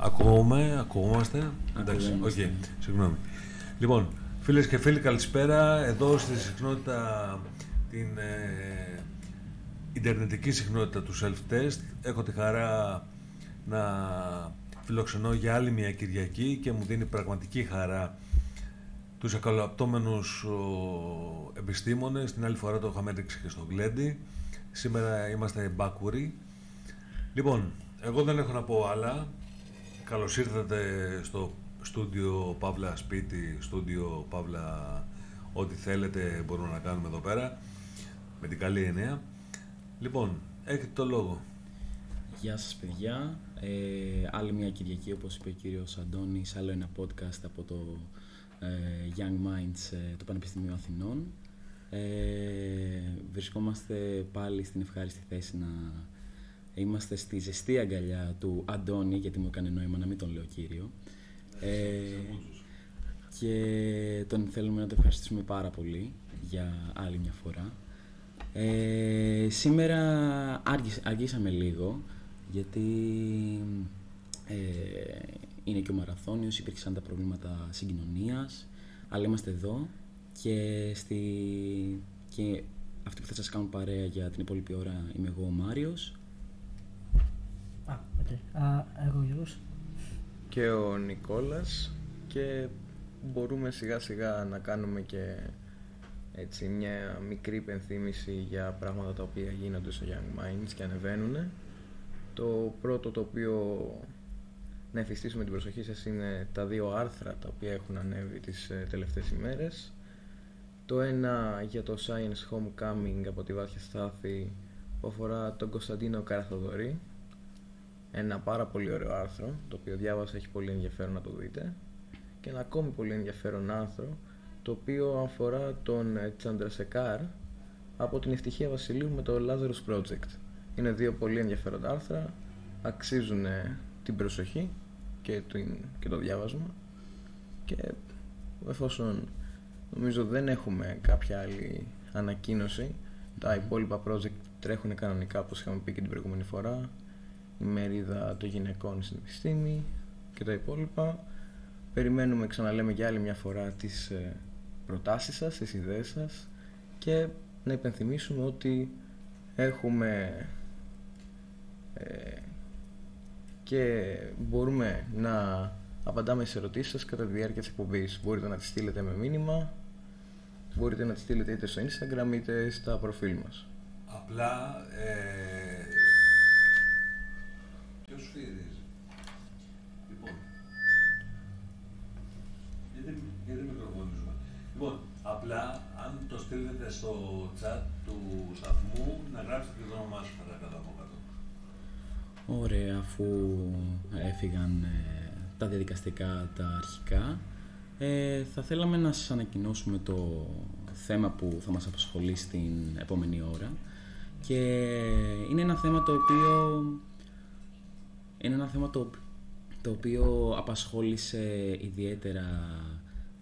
Ακούμε, ακούμαστε. Εντάξει, οκ, Ακουγόμαστε. συγγνώμη. Λοιπόν, φίλες και φίλοι, καλησπέρα. Εδώ στη συχνότητα, την ε, ιντερνετική συχνότητα του self-test, έχω τη χαρά να φιλοξενώ για άλλη μια Κυριακή και μου δίνει πραγματική χαρά τους ακαλαπτώμενους ο, επιστήμονες. Την άλλη φορά το είχαμε ρίξει και στο γλέντι. Σήμερα είμαστε μπάκουροι. Λοιπόν, εγώ δεν έχω να πω άλλα. Καλώς ήρθατε στο στούντιο Παύλα Σπίτι, στούντιο Παύλα ό,τι θέλετε μπορούμε να κάνουμε εδώ πέρα με την καλή εννέα. Λοιπόν, έχετε το λόγο. Γεια σας παιδιά, ε, άλλη μια Κυριακή όπως είπε ο κύριος Αντώνης, άλλο ένα podcast από το ε, Young Minds ε, του Πανεπιστημίου Αθηνών. Ε, βρισκόμαστε πάλι στην ευχάριστη θέση να είμαστε στη ζεστή αγκαλιά του Αντώνη, γιατί μου έκανε νόημα να μην τον λέω κύριο. Ε, και τον θέλουμε να το ευχαριστήσουμε πάρα πολύ για άλλη μια φορά. Ε, σήμερα άργησα- αργήσαμε λίγο γιατί ε, είναι και ο μαραθώνιος, υπήρξαν τα προβλήματα συγκοινωνίας αλλά είμαστε εδώ και, στη, και αυτοί που θα σας κάνουν παρέα για την υπόλοιπη ώρα είμαι εγώ ο Μάριος Α, οκ. Α, εγώ ο Γιώργος. και ο Νικόλας και μπορούμε σιγά σιγά να κάνουμε και έτσι μια μικρή υπενθύμιση για πράγματα τα οποία γίνονται στο Young Minds και ανεβαίνουν. Το πρώτο το οποίο να εφιστήσουμε την προσοχή σας είναι τα δύο άρθρα τα οποία έχουν ανέβει τις ε, τελευταίες ημέρες. Το ένα για το Science Homecoming από τη Βάθια Στάθη που αφορά τον Κωνσταντίνο Καραθοδωρή ένα πάρα πολύ ωραίο άρθρο, το οποίο διάβασα, έχει πολύ ενδιαφέρον να το δείτε. Και ένα ακόμη πολύ ενδιαφέρον άρθρο, το οποίο αφορά τον ε, Τσαντρασεκάρ από την Ευτυχία Βασιλείου με το Lazarus Project. Είναι δύο πολύ ενδιαφέροντα άρθρα, αξίζουν ε, την προσοχή και, την, και το διάβασμα και εφόσον νομίζω δεν έχουμε κάποια άλλη ανακοίνωση τα υπόλοιπα project τρέχουν κανονικά όπως είχαμε πει και την προηγούμενη φορά η μερίδα των γυναικών στην επιστήμη και τα υπόλοιπα. Περιμένουμε, ξαναλέμε για άλλη μια φορά τις ε, προτάσεις σας, τις ιδέες σας και να υπενθυμίσουμε ότι έχουμε ε, και μπορούμε να απαντάμε στις ερωτήσεις σας κατά τη διάρκεια της εκπομπής. Μπορείτε να τις στείλετε με μήνυμα, μπορείτε να τις στείλετε είτε στο Instagram είτε στα προφίλ μας. Απλά. Ε... Γιατί, γιατί μικροφωνίζουμε. Λοιπόν, απλά αν το στείλετε στο chat του σταθμού να γράψετε και το όνομά σας παρακάτω από κάτω. Ωραία, αφού έφυγαν ε, τα διαδικαστικά, τα αρχικά, ε, θα θέλαμε να σας ανακοινώσουμε το θέμα που θα μας απασχολεί στην επόμενη ώρα και είναι ένα θέμα το οποίο είναι ένα θέμα το, το οποίο απασχόλησε ιδιαίτερα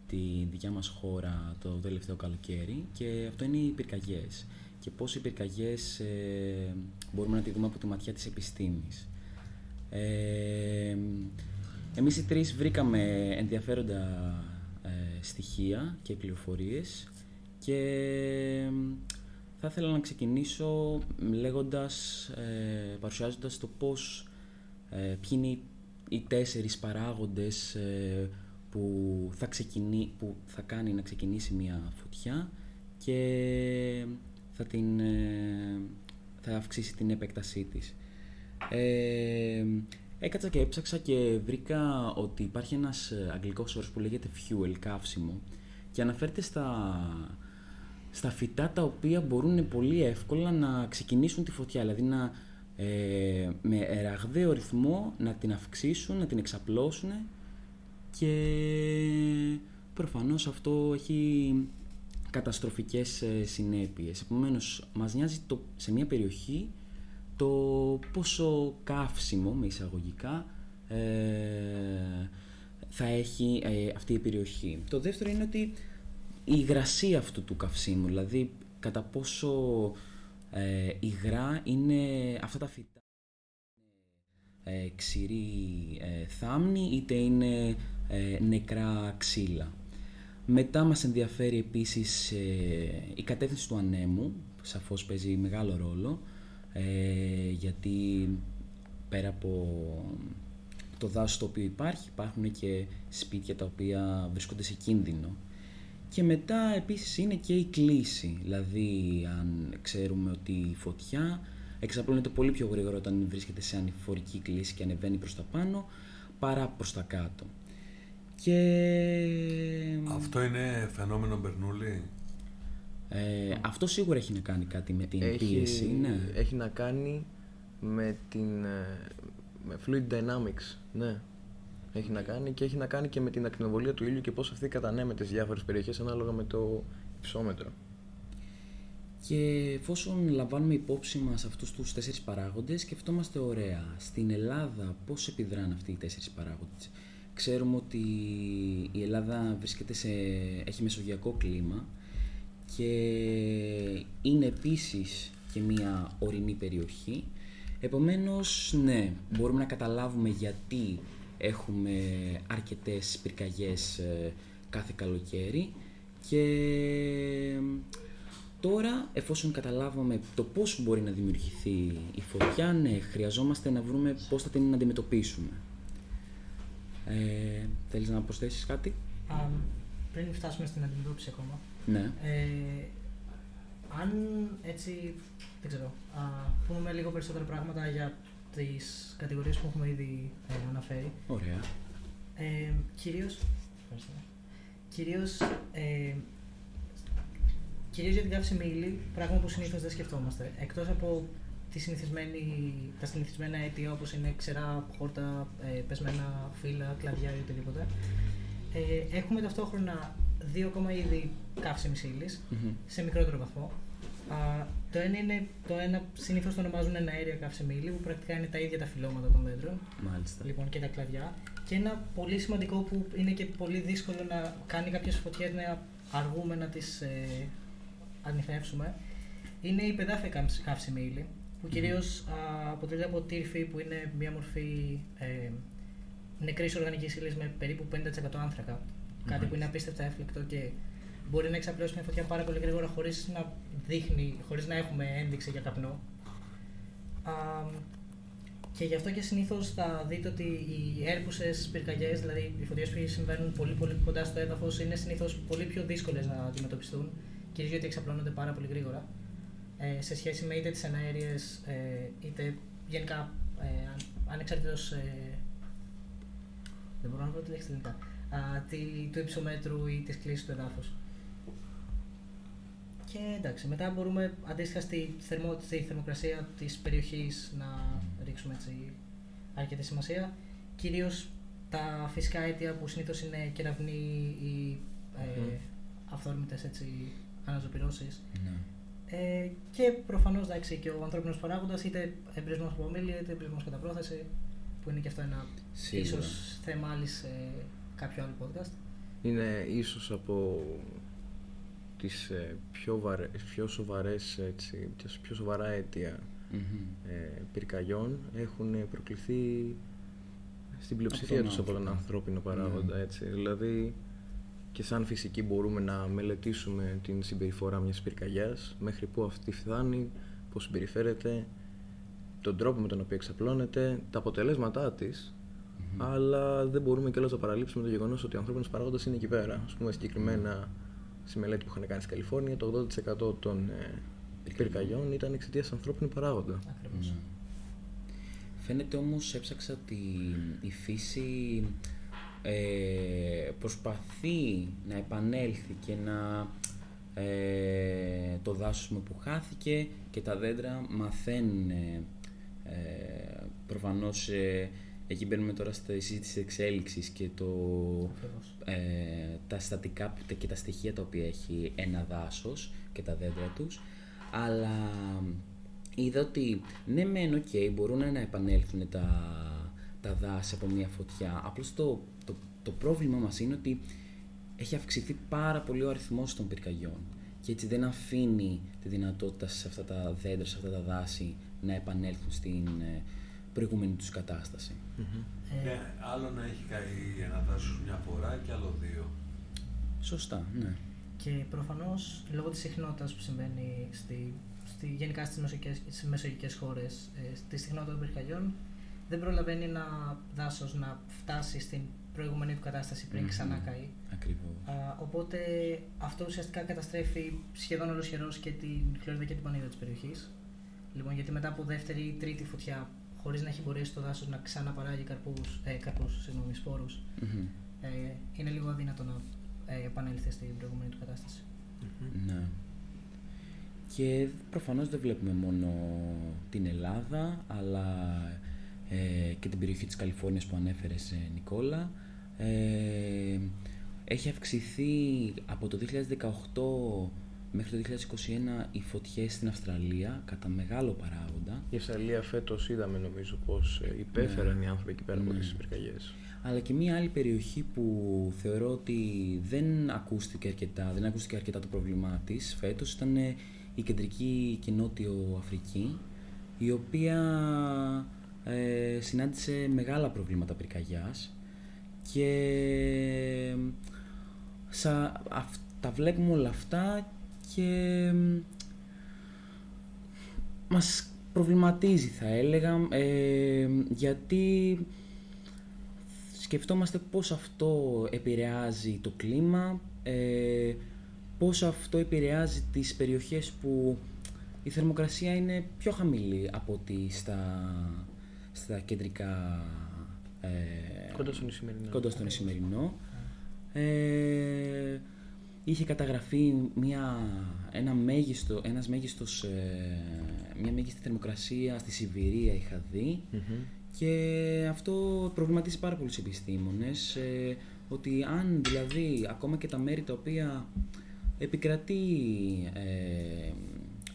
τη δικιά μας χώρα το τελευταίο καλοκαίρι και αυτό είναι οι πυρκαγιές και πώς οι πυρκαγιές ε, μπορούμε να τη δούμε από τη ματιά της επιστήμης. Ε, εμείς οι τρεις βρήκαμε ενδιαφέροντα ε, στοιχεία και πληροφορίες και θα ήθελα να ξεκινήσω λέγοντας, ε, παρουσιάζοντας το πώς, ε, ποιοι είναι οι, οι τέσσερις παράγοντες ε, που, θα ξεκινεί, που θα κάνει να ξεκινήσει μια φωτιά και θα, την, ε, θα αυξήσει την επέκτασή της. Ε, έκατσα και έψαξα και βρήκα ότι υπάρχει ένας ε, αγγλικός όρος που λέγεται fuel, καύσιμο και αναφέρεται στα, στα φυτά τα οποία μπορούν πολύ εύκολα να ξεκινήσουν τη φωτιά, δηλαδή να, ε, με ραγδαίο ρυθμό να την αυξήσουν, να την εξαπλώσουν και προφανώς αυτό έχει καταστροφικές ε, συνέπειες. Επομένως, μας νοιάζει το, σε μια περιοχή το πόσο καύσιμο, με εισαγωγικά, ε, θα έχει ε, αυτή η περιοχή. Το δεύτερο είναι ότι η υγρασία αυτού του καυσίμου, δηλαδή κατά πόσο ε, υγρά είναι αυτά τα φυτά ε, ξηρή ε, θάμνη είτε είναι ε, νεκρά ξύλα. Μετά μας ενδιαφέρει επίσης ε, η κατεύθυνση του ανέμου, σαφώς παίζει μεγάλο ρόλο, ε, γιατί πέρα από το δάσος το οποίο υπάρχει, υπάρχουν και σπίτια τα οποία βρίσκονται σε κίνδυνο. Και μετά επίσης είναι και η κλίση, δηλαδή αν ξέρουμε ότι η φωτιά εξαπλώνεται πολύ πιο γρήγορα όταν βρίσκεται σε ανηφορική κλίση και ανεβαίνει προς τα πάνω παρά προς τα κάτω. Και... Αυτό είναι φαινόμενο Μπερνούλη; Ε, αυτό σίγουρα έχει να κάνει κάτι με την έχει, πίεση, ναι. έχει να κάνει με την ε, με fluid dynamics, ναι. Έχει να κάνει και έχει να κάνει και με την ακτινοβολία του ήλιου και πώς αυτή κατανέμεται στις διάφορες περιοχές ανάλογα με το υψόμετρο. Και εφόσον λαμβάνουμε υπόψη μας αυτούς τους τέσσερις παράγοντες, σκεφτόμαστε ωραία. Στην Ελλάδα πώς επιδράνε αυτοί οι τέσσερις παράγοντες; Ξέρουμε ότι η Ελλάδα βρίσκεται σε, έχει μεσογειακό κλίμα και είναι επίσης και μία ορεινή περιοχή. Επομένως, ναι, μπορούμε να καταλάβουμε γιατί έχουμε αρκετές πυρκαγιές ε, κάθε καλοκαίρι και τώρα εφόσον καταλάβουμε το πώς μπορεί να δημιουργηθεί η φωτιά, ναι, χρειαζόμαστε να βρούμε πώς θα την αντιμετωπίσουμε. Ε, θέλεις να προσθέσεις κάτι; Α, πριν φτάσουμε στην αντιμετώπιση ακόμα, Ναι. ε, αν έτσι, δεν ξέρω, α, πούμε λίγο περισσότερα πράγματα για τις κατηγορίες που έχουμε ήδη ε, αναφέρει. Ωραία. Ε, κυρίως, ευχαριστώ. κυρίως, ε, κυρίως για την καύσιμη ύλη, πράγμα που συνήθως δεν σκεφτόμαστε. Εκτός από τη συνηθισμένη, τα συνηθισμένα αίτια όπως είναι ξερά, χόρτα, ε, πεσμένα φύλλα, κλαδιά ή οτιδήποτε, ε, έχουμε ταυτόχρονα δύο ακόμα είδη καύσιμης ύλης, Μμμ. σε μικρότερο βαθμό. Α, το ένα είναι, το ένα συνήθως το ονομάζουν αέρια καύσιμη ύλη, που πρακτικά είναι τα ίδια τα φυλλώματα των δέντρων Μάλιστα. λοιπόν, και τα κλαδιά. Και ένα πολύ σημαντικό που είναι και πολύ δύσκολο να κάνει κάποιες φωτιές να αργούμε να τις ε, ανοιχνεύσουμε είναι η πεδάφια κάμψη- καύσιμη ύλη, που κυρίως αποτελείται από τύρφη που είναι μια μορφή ε, νεκρής οργανικής ύλης με περίπου 50% άνθρακα. Κάτι που είναι απίστευτα έφλεκτο και μπορεί να εξαπλώσει μια φωτιά πάρα πολύ γρήγορα χωρίς να δείχνει, χωρίς να έχουμε ένδειξη για καπνό. Α, και γι' αυτό και συνήθως θα δείτε ότι οι έρπουσες πυρκαγιές, δηλαδή οι φωτιές που συμβαίνουν πολύ, πολύ κοντά στο έδαφος, είναι συνήθως πολύ πιο δύσκολες να αντιμετωπιστούν, κυρίως γιατί εξαπλώνονται πάρα πολύ γρήγορα. Ε, σε σχέση με είτε τις εναέριες ε, είτε γενικά ε, ανεξάρτητο. Ε, δεν μπορώ να βρω τη λέξη στα ελληνικά. Α, τη- του υψομέτρου ή της κλίσης του εδάφους. Και εντάξει, μετά μπορούμε αντίστοιχα στη, θερμο, στη θερμοκρασία της περιοχής να ρίξουμε έτσι αρκετή σημασία. Κυρίως τα φυσικά αίτια που συνήθως είναι κεραυνοί ή ε, Μμμ. αυθόρμητες έτσι αναζωπυρώσεις. Ναι. Ε, και προφανώς εντάξει, και ο ανθρώπινος παράγοντας είτε εμπρισμός από ομίλια είτε εμπρισμός κατά πρόθεση που είναι και αυτό ένα Σίγουρα. ίσως θέμα άλλης σε κάποιο άλλο podcast. Είναι ίσως από τις ε, πιο, βαρε, πιο σοβαρές, έτσι, τις πιο σοβαρά αίτια Μμμ. ε, πυρκαγιών έχουν προκληθεί στην πλειοψηφία τον τους από τον άνθρωπο. ανθρώπινο παράγοντα. Ναι. Έτσι. Δηλαδή και σαν φυσικοί μπορούμε να μελετήσουμε την συμπεριφορά μιας πυρκαγιάς, μέχρι πού αυτή φτάνει, πώς συμπεριφέρεται, τον τρόπο με τον οποίο εξαπλώνεται, τα αποτελέσματά της, Μμμ. αλλά δεν μπορούμε κιόλας να παραλείψουμε το γεγονός ότι ο ανθρώπινος παράγοντας είναι εκεί πέρα. Ας πούμε συγκεκριμένα στη μελέτη που είχαν κάνει στη Καλιφόρνια, το 80% των ε, πυρκαγιών ήταν εξαιτίας ανθρώπινου παράγοντα. Ακριβώς. Ναι. Φαίνεται όμως έψαξα ότι η φύση ε, προσπαθεί να επανέλθει και να ε, το δάσος μου που χάθηκε και τα δέντρα μαθαίνουν ε, ε, προφανώς ε, εκεί μπαίνουμε τώρα στη συζήτηση της εξέλιξης και το, Ακριβώς. ε, τα στατικά που- και τα στοιχεία τα οποία έχει ένα δάσος και τα δέντρα τους. Αλλά είδα ότι ναι μεν οκ μπορούν να επανέλθουν τα, τα δάση από μια φωτιά. Απλώς το, το, το πρόβλημα μας είναι ότι έχει αυξηθεί πάρα πολύ ο αριθμός των πυρκαγιών και έτσι δεν αφήνει τη δυνατότητα σε αυτά τα δέντρα, σε αυτά τα δάση να επανέλθουν στην ε, προηγούμενη τους κατάσταση. Ε, Ναι, άλλο να έχει καεί ένα δάσος μια φορά και άλλο δύο. Σωστά, ναι. Και προφανώς λόγω της συχνότητας που συμβαίνει στη, στη, γενικά στις μεσογειακέ χώρες, ε, στη συχνότητα των πυρκαγιών, δεν προλαβαίνει ένα δάσος να φτάσει στην προηγούμενη του κατάσταση πριν Μμμ. ξανά καεί. Ακριβώς. Α, οπότε αυτό ουσιαστικά καταστρέφει σχεδόν ολοσχερό και την χλωρίδα και την πανίδα της περιοχής. Λοιπόν, γιατί μετά από δεύτερη ή τρίτη φωτιά, χωρίς να έχει μπορέσει το δάσος να ξαναπαράγει καρπούς, ε, καρπούς, συγγνώμη, σπόρους, Μμμ. ε, είναι λίγο αδύνατο να ε, επανέλθει στην προηγούμενη του κατάσταση. Ναι. Και προφανώς δεν βλέπουμε μόνο την Ελλάδα, αλλά ε, και την περιοχή της Καλιφόρνιας που ανέφερες ε, Νικόλα. Ε, έχει αυξηθεί από το 2018 μέχρι το 2021 οι φωτιές στην Αυστραλία κατά μεγάλο παράγοντα. Η Αυστραλία φέτος είδαμε νομίζω πως υπέφεραν οι άνθρωποι εκεί πέρα από Ναι. τις πυρκαγιές. Αλλά και μία άλλη περιοχή που θεωρώ ότι δεν ακούστηκε αρκετά, δεν ακούστηκε αρκετά το πρόβλημά της φέτος ήταν ε, η κεντρική και νότιο Αφρική η οποία ε, συνάντησε μεγάλα προβλήματα πυρκαγιάς και σα, αυ- τα βλέπουμε όλα αυτά και μας προβληματίζει θα έλεγα ε, γιατί σκεφτόμαστε πώς αυτό επηρεάζει το κλίμα, ε, πώς αυτό επηρεάζει τις περιοχές που η θερμοκρασία είναι πιο χαμηλή από ότι στα, στα κεντρικά ε, Κοντά στον Ισημερινό. κοντά στον Ισημερινό. Ε, είχε καταγραφεί μια, ένα μέγιστο, ένας μέγιστος, ε, μια μέγιστη θερμοκρασία στη Σιβηρία είχα δει Μμμ. και αυτό προβληματίζει πάρα πολλούς επιστήμονες ε, ότι αν δηλαδή ακόμα και τα μέρη τα οποία επικρατεί ε,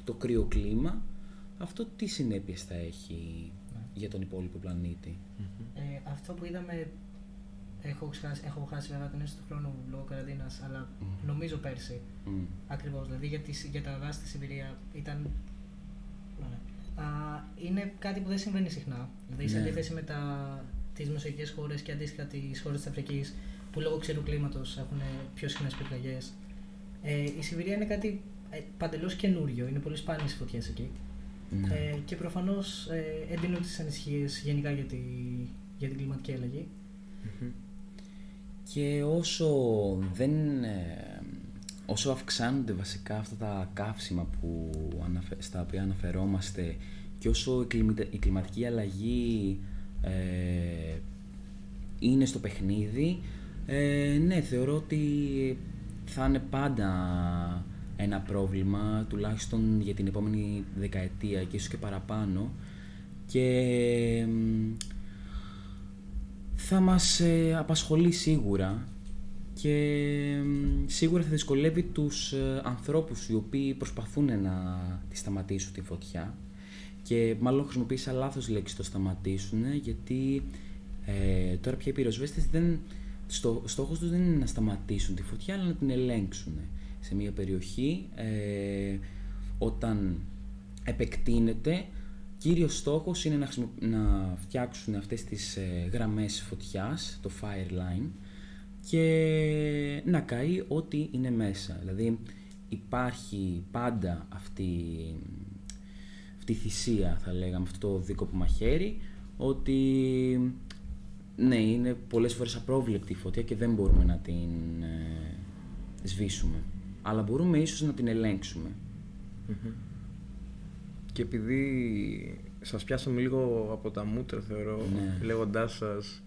το κρύο κλίμα αυτό τι συνέπειες θα έχει; Ναι. Για τον υπόλοιπο πλανήτη. Ε, αυτό που είδαμε. Έχω χάσει, έχω χάσει βέβαια την αίσθηση του χρόνου λόγω καραντίνας, αλλά Μμ. νομίζω πέρσι. Μμ. Ακριβώς. Δηλαδή για, τις, για τα δάση στη Σιβηρία ήταν. Ναι. Α, είναι κάτι που δεν συμβαίνει συχνά. Δηλαδή σε Ναι. αντίθεση με τις μεσογειακές χώρες και αντίστοιχα τις χώρες της Αφρικής που λόγω ξηρού κλίματος έχουν πιο συχνές πυρκαγιές. Ε, η Σιβηρία είναι κάτι ε, παντελώς καινούριο. Είναι πολύ σπάνιες φωτιές εκεί. Ναι. Ε, και προφανώς ε, εντείνουν τι ανησυχίες γενικά για, τη, για την κλιματική αλλαγή. Μμμ. Και όσο δεν... ε, όσο αυξάνονται βασικά αυτά τα καύσιμα που, αναφε- στα οποία αναφερόμαστε και όσο η, κλιμητα- η κλιματική αλλαγή ε, είναι στο παιχνίδι, ε, ναι, θεωρώ ότι θα είναι πάντα ένα πρόβλημα, τουλάχιστον για την επόμενη δεκαετία και ίσως και παραπάνω. Και μ, θα μας ε, απασχολεί σίγουρα και μ, σίγουρα θα δυσκολεύει τους ε, ανθρώπους οι οποίοι προσπαθούν να τη σταματήσουν τη φωτιά και μάλλον χρησιμοποίησα λάθος λέξη το σταματήσουν γιατί ε, τώρα πια οι πυροσβέστες δεν, στο, στόχος τους δεν είναι να σταματήσουν τη φωτιά αλλά να την ελέγξουν σε μια περιοχή ε, όταν επεκτείνεται κύριος στόχος είναι να, χρησιμο- να φτιάξουν αυτές τις ε, γραμμές φωτιάς, το fire line και να καεί ό,τι είναι μέσα. Δηλαδή υπάρχει πάντα αυτή, αυτή η θυσία θα λέγαμε, αυτό το δίκοπο μαχαίρι ότι ναι, είναι πολλές φορές απρόβλεπτη η φωτιά και δεν μπορούμε να την ε, σβήσουμε. Αλλά μπορούμε ίσως να την ελέγξουμε. Μμμ. Και επειδή σας πιάσαμε λίγο από τα μούτρα θεωρώ, Ναι. λέγοντάς σας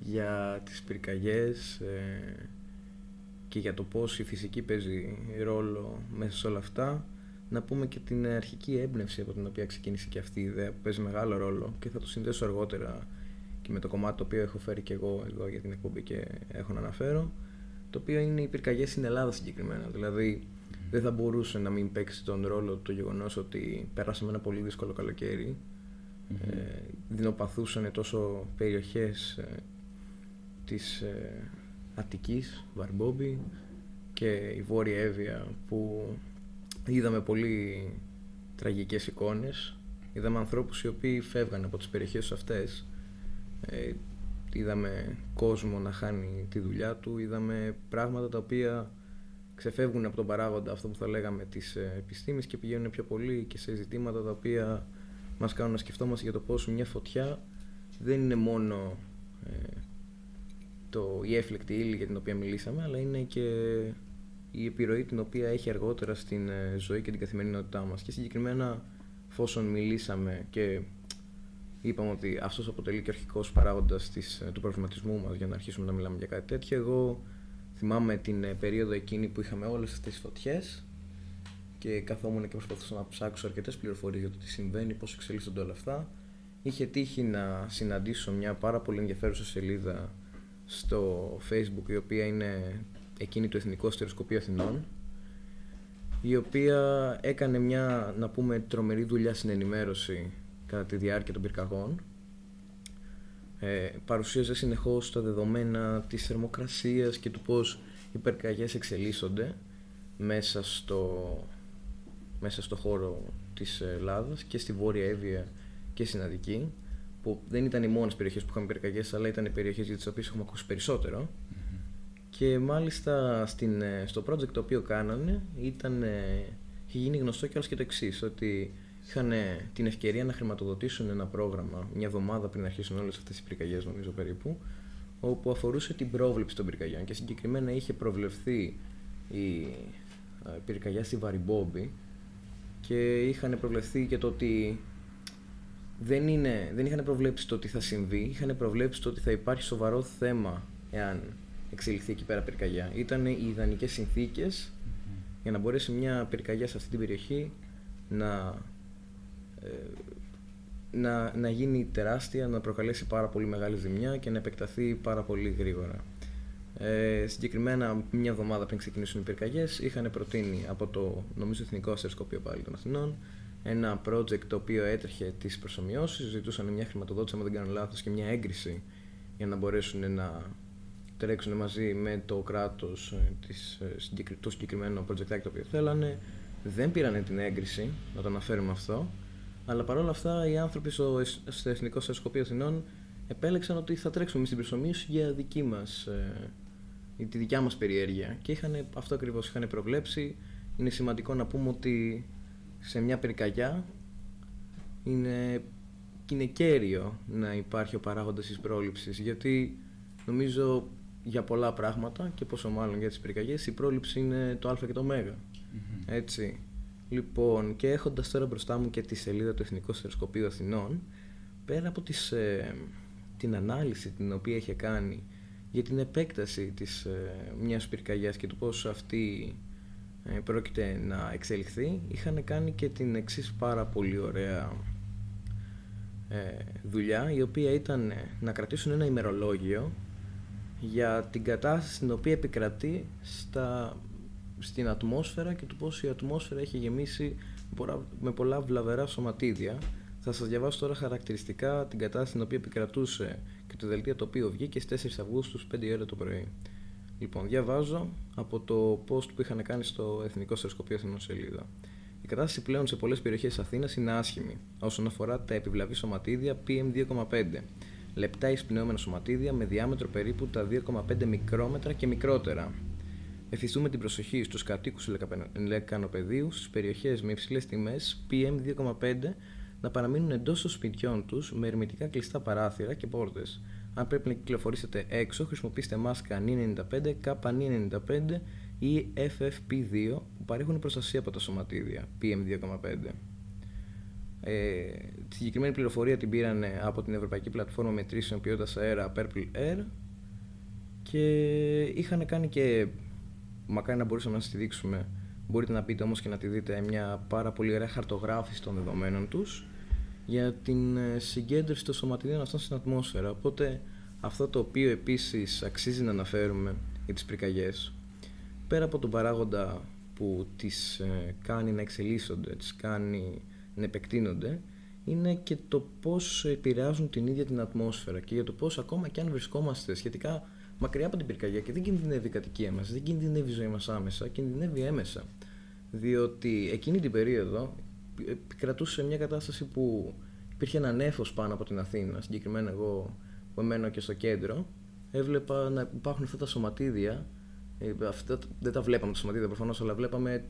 για τις πυρκαγιές ε, και για το πώς η φυσική παίζει ρόλο μέσα σε όλα αυτά, να πούμε και την αρχική έμπνευση από την οποία ξεκίνησε και αυτή η ιδέα που παίζει μεγάλο ρόλο και θα το συνδέσω αργότερα και με το κομμάτι το οποίο έχω φέρει και εγώ εδώ για την εκπομπή και έχω να αναφέρω το οποίο είναι οι πυρκαγιές στην Ελλάδα συγκεκριμένα. Δηλαδή δεν θα μπορούσε να μην παίξει τον ρόλο το γεγονός ότι πέρασαμε ένα πολύ δύσκολο καλοκαίρι Μμμ. ε, δεινοπαθούσαν τόσο περιοχές ε, της ε, Αττικής, Βαρμπόμπι και η Βόρεια Εύβοια που είδαμε πολύ τραγικές εικόνες. Είδαμε ανθρώπους οι οποίοι φεύγαν από τις περιοχές αυτές. Ε, είδαμε κόσμο να χάνει τη δουλειά του, είδαμε πράγματα τα οποία ξεφεύγουν από τον παράγοντα αυτό που θα λέγαμε της ε, επιστήμης και πηγαίνουν πιο πολύ και σε ζητήματα τα οποία μας κάνουν να σκεφτόμαστε για το πώς μια φωτιά δεν είναι μόνο ε, το, η έφλεκτη ύλη για την οποία μιλήσαμε, αλλά είναι και η επιρροή την οποία έχει αργότερα στην ε, ζωή και την καθημερινότητά μας. Και συγκεκριμένα, εφόσον μιλήσαμε και είπαμε ότι αυτός αποτελεί και αρχικός παράγοντας της, ε, του προβληματισμού μας για να αρχίσουμε να μιλάμε για κάτι τέτοιο, εγώ θυμάμαι την περίοδο εκείνη που είχαμε όλες αυτές τις φωτιές και καθόμουν και προσπαθούσα να ψάξω αρκετές πληροφορίες για το τι συμβαίνει, πώς εξελίσσονται όλα αυτά. Είχε τύχει να συναντήσω μια πάρα πολύ ενδιαφέρουσα σελίδα στο facebook η οποία είναι εκείνη του Εθνικού Στερεοσκοπείου Αθηνών η οποία έκανε μια να πούμε τρομερή δουλειά στην ενημέρωση κατά τη διάρκεια των πυρκαγών. Ε, παρουσίαζε συνεχώς τα δεδομένα της θερμοκρασίας και του πώς οι πυρκαγιές εξελίσσονται μέσα στο, μέσα στο χώρο της Ελλάδας και στη Βόρεια Εύβοια και στην Αττική που δεν ήταν οι μόνες περιοχές που είχαμε πυρκαγιές, αλλά ήταν οι περιοχές για τις οποίες έχουμε ακούσει Και μάλιστα στην, ε, στο project το οποίο κάνανε ήταν, ε, είχε γίνει γνωστό κιόλας και το εξής, ότι είχαν την ευκαιρία να χρηματοδοτήσουν ένα πρόγραμμα μια εβδομάδα πριν αρχίσουν όλες αυτές οι πυρκαγιές, νομίζω περίπου, όπου αφορούσε την πρόβλεψη των πυρκαγιών. Και συγκεκριμένα είχε προβλεφθεί η ε, πυρκαγιά στη Βαριμπόμπη και είχαν προβλεφθεί και το ότι δεν, είναι, δεν είχαν προβλέψει το τι θα συμβεί, είχαν προβλέψει το ότι θα υπάρχει σοβαρό θέμα εάν εξελιχθεί εκεί πέρα πυρκαγιά. Ήταν οι ιδανικές συνθήκες για να μπορέσει μια πυρκαγιά σε αυτή την περιοχή να, ε, να, να γίνει τεράστια, να προκαλέσει πάρα πολύ μεγάλη ζημιά και να επεκταθεί πάρα πολύ γρήγορα. Ε, συγκεκριμένα, μια εβδομάδα πριν ξεκινήσουν οι πυρκαγιές, είχαν προτείνει από το νομίζω Εθνικό Αστροσκοπείο πάλι των Αθηνών ένα project το οποίο έτρεχε τις προσωμιώσεις, ζητούσαν μια χρηματοδότηση, αν δεν κάνω λάθος, και μια έγκριση για να μπορέσουν να τρέξουν μαζί με το κράτος ε, ε, το συγκεκριμένο project το οποίο θέλανε. Δεν πήραν την έγκριση, να το αναφέρουμε αυτό, αλλά παρόλα αυτά οι άνθρωποι στο, στο Εθνικό Στρατοσκοπείο Αθηνών επέλεξαν ότι θα τρέξουμε στην προσωμείωση για δική μας, ε, τη δικιά μας περιέργεια και είχαν, αυτό ακριβώς είχαν προβλέψει. Είναι σημαντικό να πούμε ότι σε μια πυρκαγιά είναι, είναι κέριο να υπάρχει ο παράγοντας της πρόληψης γιατί νομίζω για πολλά πράγματα και πόσο μάλλον για τις πυρκαγιές η πρόληψη είναι το α και το ω. Έτσι. Λοιπόν, και έχοντας τώρα μπροστά μου και τη σελίδα του Εθνικού Στεροσκοπείου Αθηνών, πέρα από τις, ε, την ανάλυση την οποία είχε κάνει για την επέκταση της ε, μιας πυρκαγιάς και του πώς αυτή ε, πρόκειται να εξελιχθεί είχαν κάνει και την εξής πάρα πολύ ωραία ε, δουλειά η οποία ήταν να κρατήσουν ένα ημερολόγιο για την κατάσταση στην οποία επικρατεί στα, στην ατμόσφαιρα και του πώς η ατμόσφαιρα έχει γεμίσει με πολλά βλαβερά σωματίδια. Θα σας διαβάσω τώρα χαρακτηριστικά την κατάσταση στην οποία επικρατούσε και το δελτίο το οποίο βγήκε στις 4 Αυγούστου 5 ώρα το πρωί. Λοιπόν, διαβάζω από το post που είχαν κάνει στο Εθνικό Στεροσκοπείο Αθηνών σελίδα. Η κατάσταση πλέον σε πολλές περιοχές της Αθήνας είναι άσχημη όσον αφορά τα επιβλαβή σωματίδια PM2,5. Λεπτά εισπνεώμενα σωματίδια με διάμετρο περίπου τα 2,5 μικρόμετρα και μικρότερα. Εφιστούμε την προσοχή στους κατοίκους λεκανοπεδίου στις περιοχές με υψηλές τιμές PM2,5 να παραμείνουν εντός των σπιτιών τους με ερμητικά κλειστά παράθυρα και πόρτες αν πρέπει να κυκλοφορήσετε έξω, χρησιμοποιήστε μάσκα N95, K95 ή FFP2 που παρέχουν προστασία από τα σωματίδια PM2,5. Ε, τη συγκεκριμένη πληροφορία την πήραν από την Ευρωπαϊκή Πλατφόρμα Μετρήσεων Ποιότητας Αέρα Purple Air και είχαν κάνει και μακάρι να μπορούσαμε να σας τη δείξουμε μπορείτε να πείτε όμως και να τη δείτε μια πάρα πολύ ωραία χαρτογράφηση των δεδομένων τους για την ε, συγκέντρωση των σωματιδίων αυτών στην ατμόσφαιρα. Οπότε αυτό το οποίο επίσης αξίζει να αναφέρουμε για τις πυρκαγιές, πέρα από τον παράγοντα που τις ε, κάνει να εξελίσσονται, τις κάνει να επεκτείνονται, είναι και το πώς επηρεάζουν την ίδια την ατμόσφαιρα και για το πώς ακόμα και αν βρισκόμαστε σχετικά μακριά από την πυρκαγιά και δεν κινδυνεύει η κατοικία μας, δεν κινδυνεύει η ζωή μας άμεσα, κινδυνεύει έμεσα. Διότι εκείνη την περίοδο επικρατούσε μια κατάσταση που υπήρχε ένα νέφος πάνω από την Αθήνα, συγκεκριμένα εγώ που μένω και στο κέντρο, έβλεπα να υπάρχουν αυτά τα σωματίδια. Ε, αυτά, δεν τα βλέπαμε τα σωματίδια προφανώς, αλλά βλέπαμε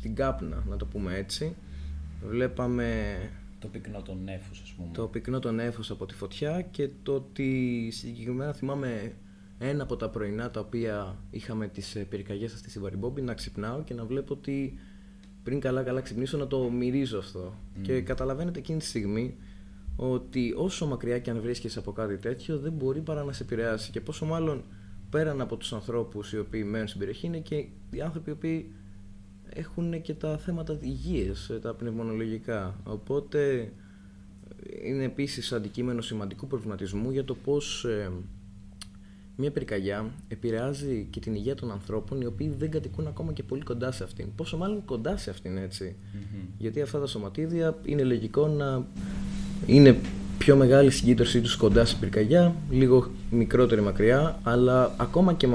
την κάπνα, να το πούμε έτσι. Βλέπαμε το πυκνό των νέφους, ας πούμε. Το πυκνό των νέφους από τη φωτιά και το ότι συγκεκριμένα θυμάμαι ένα από τα πρωινά τα οποία είχαμε τις ε, πυρκαγιές αυτή στη Βαριμπόμπη να ξυπνάω και να βλέπω ότι πριν καλά καλά ξυπνήσω να το μυρίζω αυτό. Και καταλαβαίνετε εκείνη τη στιγμή ότι όσο μακριά και αν βρίσκεσαι από κάτι τέτοιο δεν μπορεί παρά να σε επηρεάσει και πόσο μάλλον πέραν από τους ανθρώπους οι οποίοι μένουν στην περιοχή είναι και οι άνθρωποι οι οποίοι έχουν και τα θέματα υγείας, τα πνευμονολογικά. Οπότε είναι επίσης αντικείμενο σημαντικού προβληματισμού για το πώς ε, μια πυρκαγιά επηρεάζει και την υγεία των ανθρώπων οι οποίοι δεν κατοικούν ακόμα και πολύ κοντά σε αυτήν. Πόσο μάλλον κοντά σε αυτήν Γιατί αυτά τα σωματίδια είναι λογικό να είναι πιο μεγάλη συγκέντρωσή τους κοντά στην πυρκαγιά, λίγο μικρότερη μακριά, αλλά ακόμα και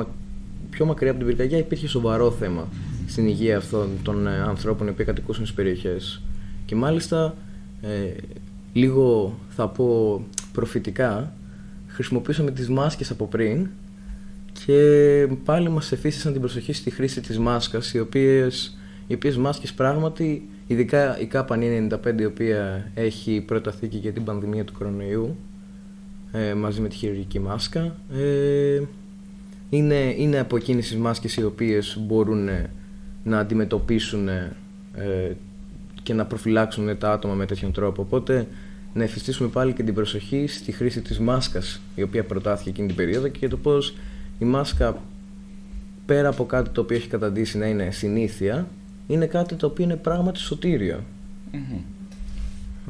πιο μακριά από την πυρκαγιά υπήρχε σοβαρό θέμα στην υγεία αυτών των ε, ανθρώπων οι οποίοι κατοικούσαν στις περιοχές. Και μάλιστα, ε, λίγο θα πω προφητικά, χρησιμοποιήσαμε τις μάσκες από πριν και πάλι μας εφίστησαν την προσοχή στη χρήση της μάσκας, οι οποίες, οι οποίες μάσκες πράγματι, ειδικά η ΚΑΠΑ 95 η οποία έχει προταθεί και για την πανδημία του κορονοϊού, ε, μαζί με τη χειρουργική μάσκα, ε, είναι, είναι από εκείνες τις μάσκες οι οποίες μπορούν να αντιμετωπίσουν ε, και να προφυλάξουν τα άτομα με τέτοιον τρόπο. Οπότε να εφιστήσουμε πάλι και την προσοχή στη χρήση της μάσκας η οποία προτάθηκε εκείνη την περίοδο και το πώς η μάσκα πέρα από κάτι το οποίο έχει καταντήσει να είναι συνήθεια είναι κάτι το οποίο είναι πράγματι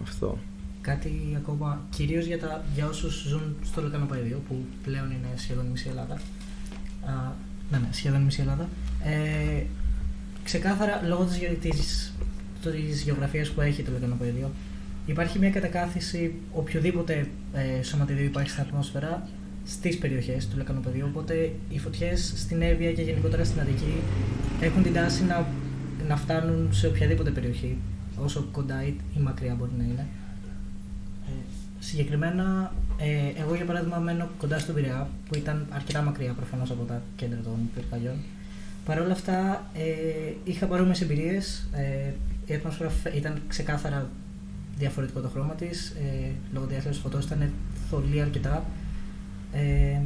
Αυτό. Κάτι ακόμα, κυρίως για, τα, για όσους ζουν στο Λεκανοπαίδιο που πλέον είναι σχεδόν μισή Ελλάδα. Α, ναι, ναι, σχεδόν μισή Ελλάδα. Ε, ξεκάθαρα λόγω της, της, της γεωγραφίας που έχει το λεκανοπαίδιο υπάρχει μια κατακάθιση οποιοδήποτε ε, σωματιδίου υπάρχει στην ατμόσφαιρα στις περιοχές του λεκανοπαιδίου. Οπότε οι φωτιές στην Εύβοια και γενικότερα στην Αττική έχουν την τάση να, να φτάνουν σε οποιαδήποτε περιοχή, όσο κοντά ή, μακριά μπορεί να είναι. Ε, συγκεκριμένα, ε, εγώ για παράδειγμα μένω κοντά στον Πειραιά, που ήταν αρκετά μακριά προφανώς από τα κέντρα των πυρκαγιών. Παρ' όλα αυτά, ε, είχα παρόμοιες εμπειρίες. Ε, η ατμόσφαιρα ήταν ξεκάθαρα διαφορετικό το χρώμα της. Ε, λόγω διάθεση φωτός ήταν θολή αρκετά. Ε,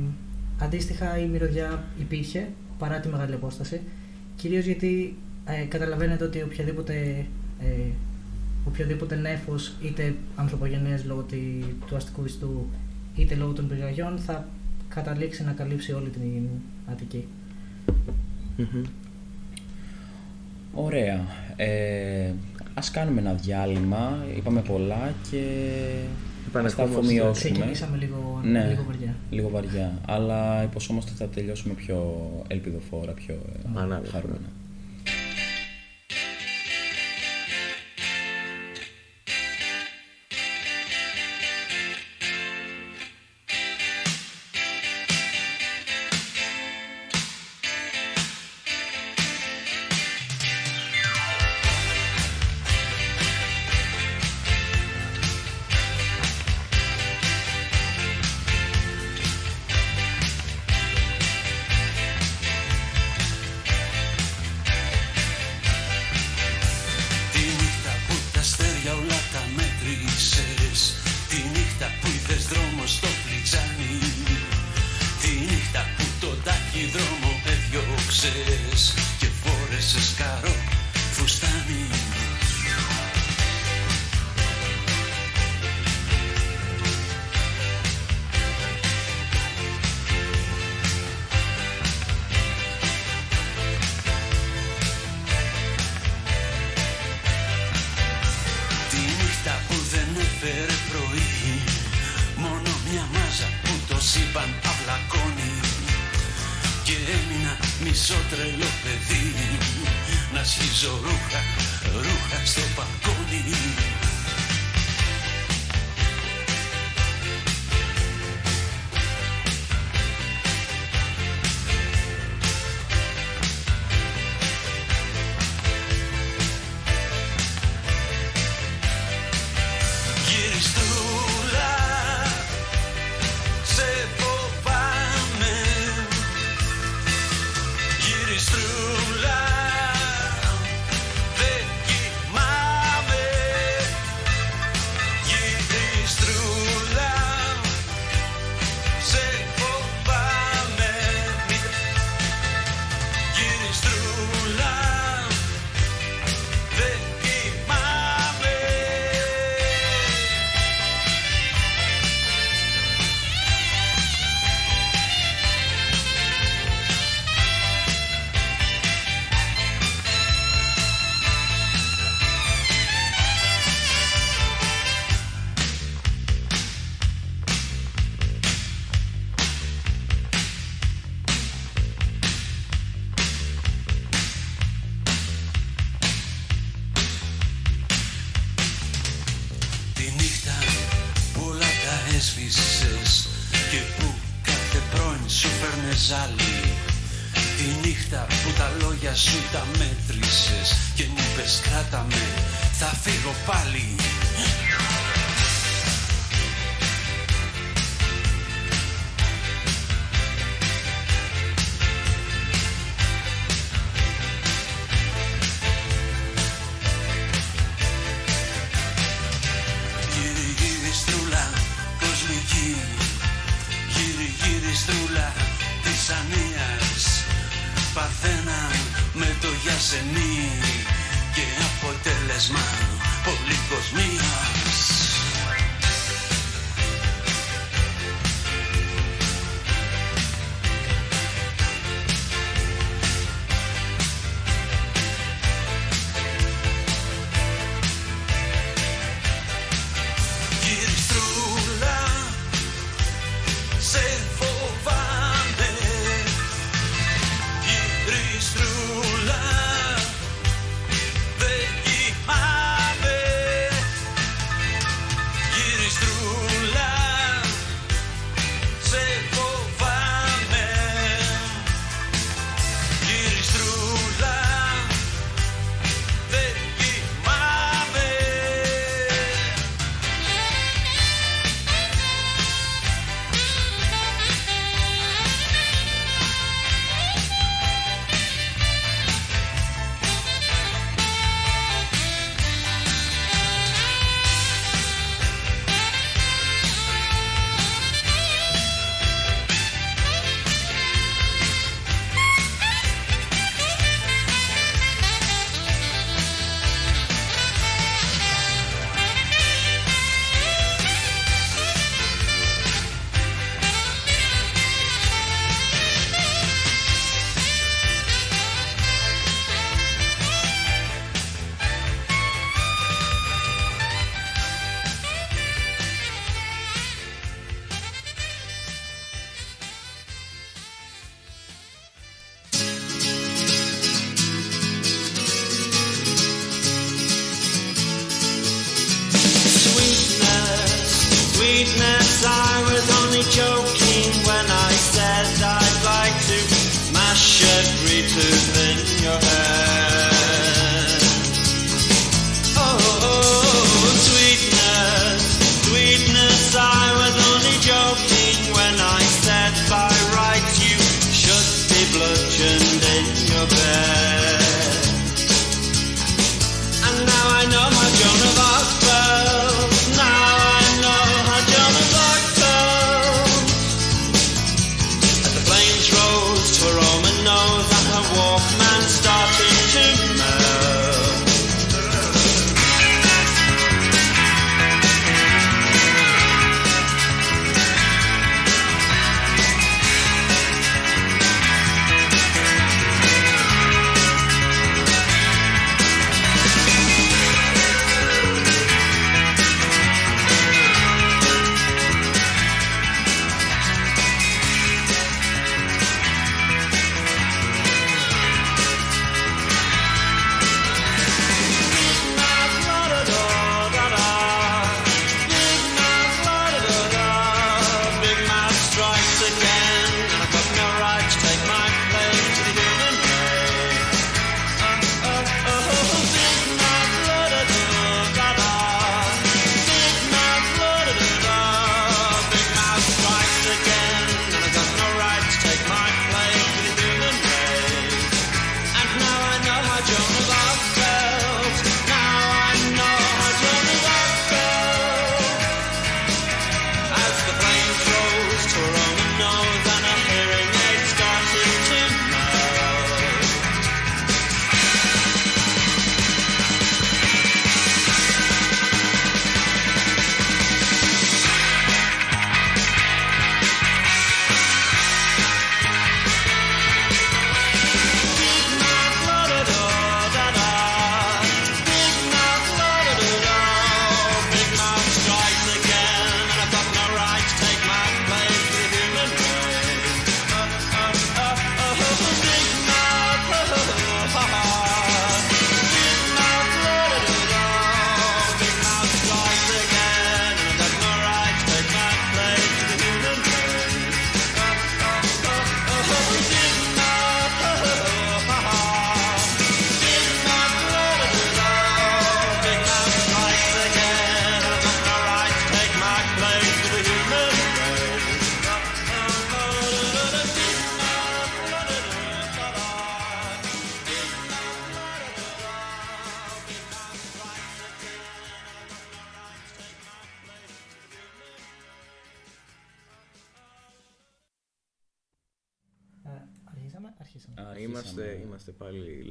αντίστοιχα, η μυρωδιά υπήρχε παρά τη μεγάλη απόσταση. Κυρίως γιατί ε, καταλαβαίνετε ότι οποιαδήποτε, ε, οποιοδήποτε νέφος είτε ανθρωπογενές λόγω του αστικού ιστού είτε λόγω των πυρκαγιών θα καταλήξει να καλύψει όλη την Αττική. Ωραία. Ε, ας κάνουμε ένα διάλειμμα. Είπαμε πολλά και ας τα αφομοιώσουμε. Ξεκινήσαμε λίγο, ναι, λίγο βαριά. Λίγο βαριά. Αλλά υποσχόμαστε ότι θα τελειώσουμε πιο ελπιδοφόρα, πιο χαρούμενα.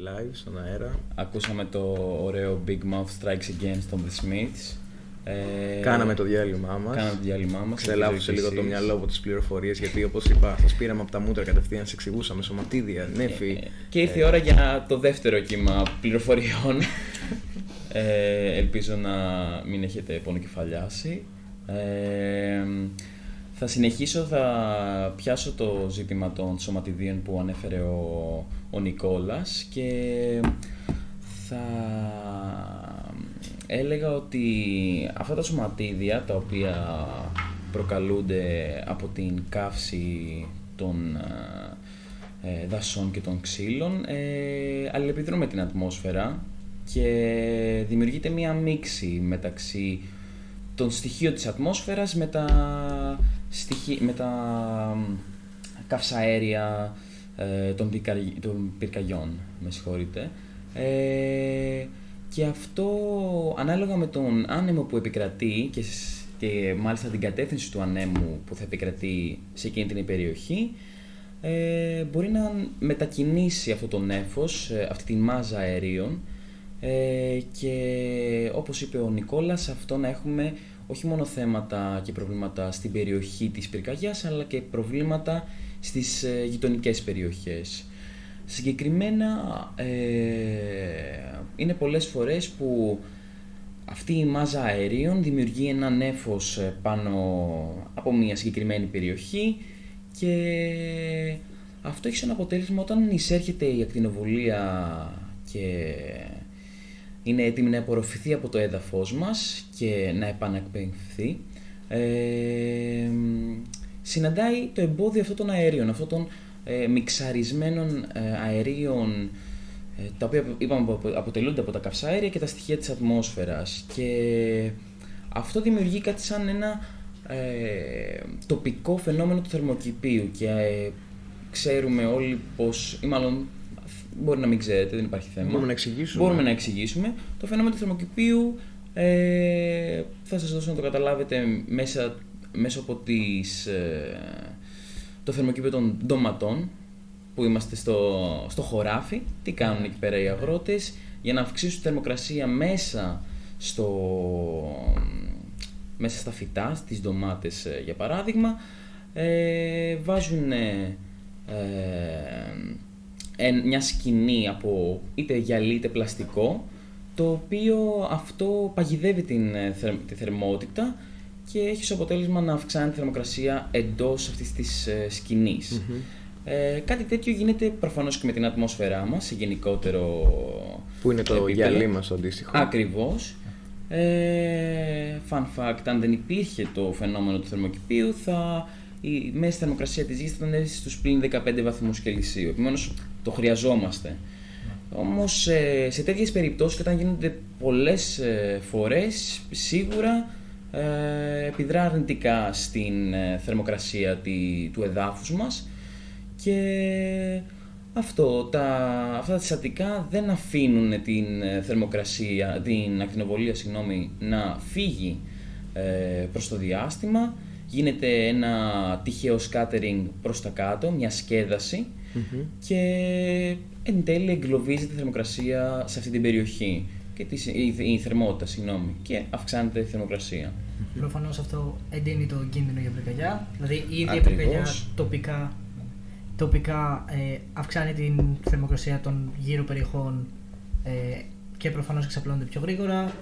Live στον αέρα. Ακούσαμε το ωραίο Big Mouth Strikes Again των The Smiths. Ε, Κάναμε το διάλειμμά μας. Κάναμε το διάλειμμά μας. Ξελάβουσε Ελπίζω λίγο και το εσείς. μυαλό από τις πληροφορίες γιατί όπως είπα, σας πήραμε από τα μούτρα κατευθείαν, σε εξηγούσαμε σωματίδια, νέφη. Ε, Και ήρθε η ώρα για το δεύτερο κύμα πληροφοριών. ε, ελπίζω να μην έχετε πονοκεφαλιάσει. Ε, θα συνεχίσω, θα πιάσω το ζήτημα των σωματιδίων που ανέφερε ο, ο Νικόλας και θα έλεγα ότι αυτά τα σωματίδια τα οποία προκαλούνται από την καύση των ε, δασών και των ξύλων ε, αλληλεπιδρούν με την ατμόσφαιρα και δημιουργείται μία μίξη μεταξύ των στοιχείων της ατμόσφαιρας με τα, στοιχεί, με τα μ, καυσαέρια ε, των, πυρκα- των πυρκαγιών, με συγχωρείτε. Ε, και αυτό ανάλογα με τον άνεμο που επικρατεί και, σ- και μάλιστα την κατεύθυνση του ανέμου που θα επικρατεί σε εκείνη την περιοχή ε, μπορεί να μετακινήσει αυτό το νέφος, ε, αυτή τη μάζα αερίων ε, και όπως είπε ο Νικόλας αυτό να έχουμε όχι μόνο θέματα και προβλήματα στην περιοχή της πυρκαγιάς αλλά και προβλήματα στις ε, γειτονικές περιοχές. Συγκεκριμένα ε, είναι πολλές φορές που αυτή η μάζα αερίων δημιουργεί ένα νέφος ε, πάνω από μια συγκεκριμένη περιοχή και αυτό έχει σαν αποτέλεσμα όταν εισέρχεται η ακτινοβολία και είναι έτοιμη να απορροφηθεί από το έδαφος μας και να επανακπαιμφθεί ε, συναντάει το εμπόδιο αυτών των αερίων, αυτών των ε, μιξαρισμένων ε, αερίων ε, τα οποία είπαμε απο- αποτελούνται από τα καυσαέρια και τα στοιχεία της ατμόσφαιρας. Και αυτό δημιουργεί κάτι σαν ένα ε, τοπικό φαινόμενο του θερμοκηπίου. Και ε, ξέρουμε όλοι πως, ή μάλλον μπορεί να μην ξέρετε, δεν υπάρχει θέμα. Μπορούμε να εξηγήσουμε. Μπορούμε να εξηγήσουμε. Το φαινόμενο του θερμοκηπίου ε, θα σας δώσω να το καταλάβετε μέσα, μέσω από τις, ε, το θερμοκήπιο των ντοματών που είμαστε στο, στο χωράφι. Τι κάνουν εκεί πέρα οι αγρότες για να αυξήσουν τη θερμοκρασία μέσα, στο, μέσα στα φυτά, στις ντομάτες ε, για παράδειγμα. Ε, βάζουν ε, εν- μια σκηνή από είτε γυαλί είτε πλαστικό το οποίο αυτό παγιδεύει την, ε, θερ- τη θερμότητα και έχει ως αποτέλεσμα να αυξάνει τη θερμοκρασία εντός αυτής της ε, σκηνης Ε, κάτι τέτοιο γίνεται προφανώς και με την ατμόσφαιρά μας σε γενικότερο Που είναι το επίπεδο. γυαλί μας το αντίστοιχο. Ακριβώς. Ε, fun fact, αν δεν υπήρχε το φαινόμενο του θερμοκηπίου, θα, η μέση θερμοκρασία της γης θα ήταν στους πλήν 15 βαθμούς Κελσίου. Επομένως, το χρειαζόμαστε. Όμως, ε, σε τέτοιες περιπτώσεις, και όταν γίνονται πολλές ε, φορές, σίγουρα ε, επιδρά αρνητικά στην ε, θερμοκρασία τη, του εδάφους μας και αυτό, τα, αυτά τα συστατικά δεν αφήνουν την ε, θερμοκρασία, την ακτινοβολία συγγνώμη, να φύγει ε, προς το διάστημα. Γίνεται ένα τυχαίο scattering προς τα κάτω, μια σκέδαση και εν τέλει εγκλωβίζεται η θερμοκρασία σε αυτή την περιοχή και τη, η, η θερμότητα, συγγνώμη, και αυξάνεται η θερμοκρασία. Προφανώς αυτό εντείνει το κίνδυνο για πυρκαγιά. Δηλαδή, η ίδια η Ακριβώς. πυρκαγιά τοπικά, τοπικά ε, αυξάνει την θερμοκρασία των γύρω περιοχών ε, και προφανώς εξαπλώνεται πιο γρήγορα.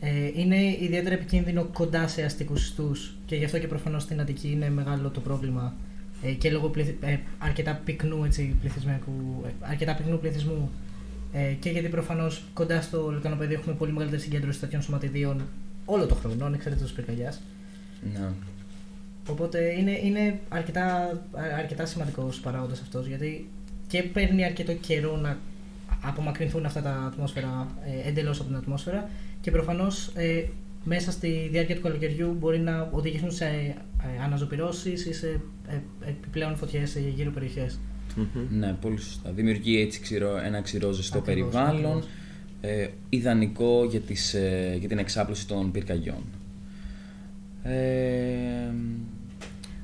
Ε, είναι ιδιαίτερα επικίνδυνο κοντά σε αστικούς ιστούς και γι' αυτό και προφανώς στην Αττική είναι μεγάλο το πρόβλημα ε, και λόγω πληθυ- ε, αρκετά πυκνού έτσι, πληθυσμιακού, ε, αρκετά πυκνού πληθυσμού ε, και γιατί προφανώς κοντά στο λεκανοπεδίο έχουμε πολύ μεγαλύτερη συγκέντρωση τέτοιων σωματιδίων όλο το χρόνο, ανεξαρτήτως πυρκαγιάς. Να. Οπότε είναι, είναι αρκετά, α- αρκετά σημαντικός παράγοντας αυτός γιατί και παίρνει αρκετό καιρό να απομακρυνθούν αυτά τα ατμόσφαιρα ε, εντελώς από την ατμόσφαιρα και προφανώς ε, μέσα στη διάρκεια του καλοκαιριού μπορεί να οδηγήσουν σε ε, αναζωπυρώσεις ή σε ε, επιπλέον φωτιές σε γύρω περιοχές. Μμμ. Ναι, πολύ σωστά. Δημιουργεί έτσι ξηρό, ένα ξηρό ζεστό Ακριβώς, περιβάλλον, ακριβώς. ε, ιδανικό για, τις, ε, για την εξάπλωση των πυρκαγιών. Ε,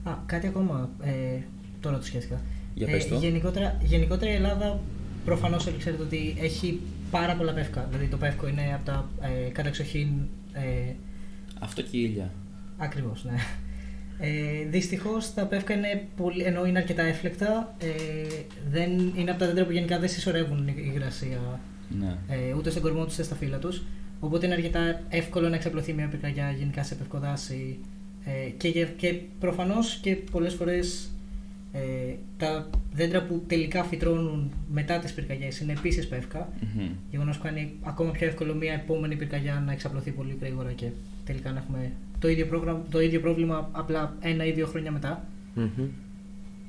Α, κάτι ακόμα ε, τώρα το σκέφτηκα. Για πες το. γενικότερα, γενικότερα η Ελλάδα προφανώς όλοι ξέρετε ότι έχει πάρα πολλά πεύκα. Δηλαδή το πεύκο είναι από τα ε, κατεξοχήν. Ε, Αυτό και η ήλια. Ακριβώς, ναι. Ε, Δυστυχώς τα πεύκα είναι πολύ, ενώ είναι αρκετά έφλεκτα, ε, δεν, είναι από τα δέντρα που γενικά δεν συσσωρεύουν η υγρασία Ναι. ε, ούτε στον κορμό τους ούτε στα φύλλα τους. Οπότε είναι αρκετά εύκολο να εξαπλωθεί μια πυρκαγιά γενικά σε πευκοδάση. Ε, και, για- και προφανώς και πολλές φορές ε, τα δέντρα που τελικά φυτρώνουν μετά τις πυρκαγιές είναι επίσης πεύκα. Μμμ. Γεγονός που κάνει ακόμα πιο εύκολο μια επόμενη πυρκαγιά να εξαπλωθεί πολύ γρήγορα και τελικά να έχουμε το ίδιο, πρόγραμμα, το ίδιο πρόβλημα απλά ένα ή δύο χρόνια μετά. Μμμ.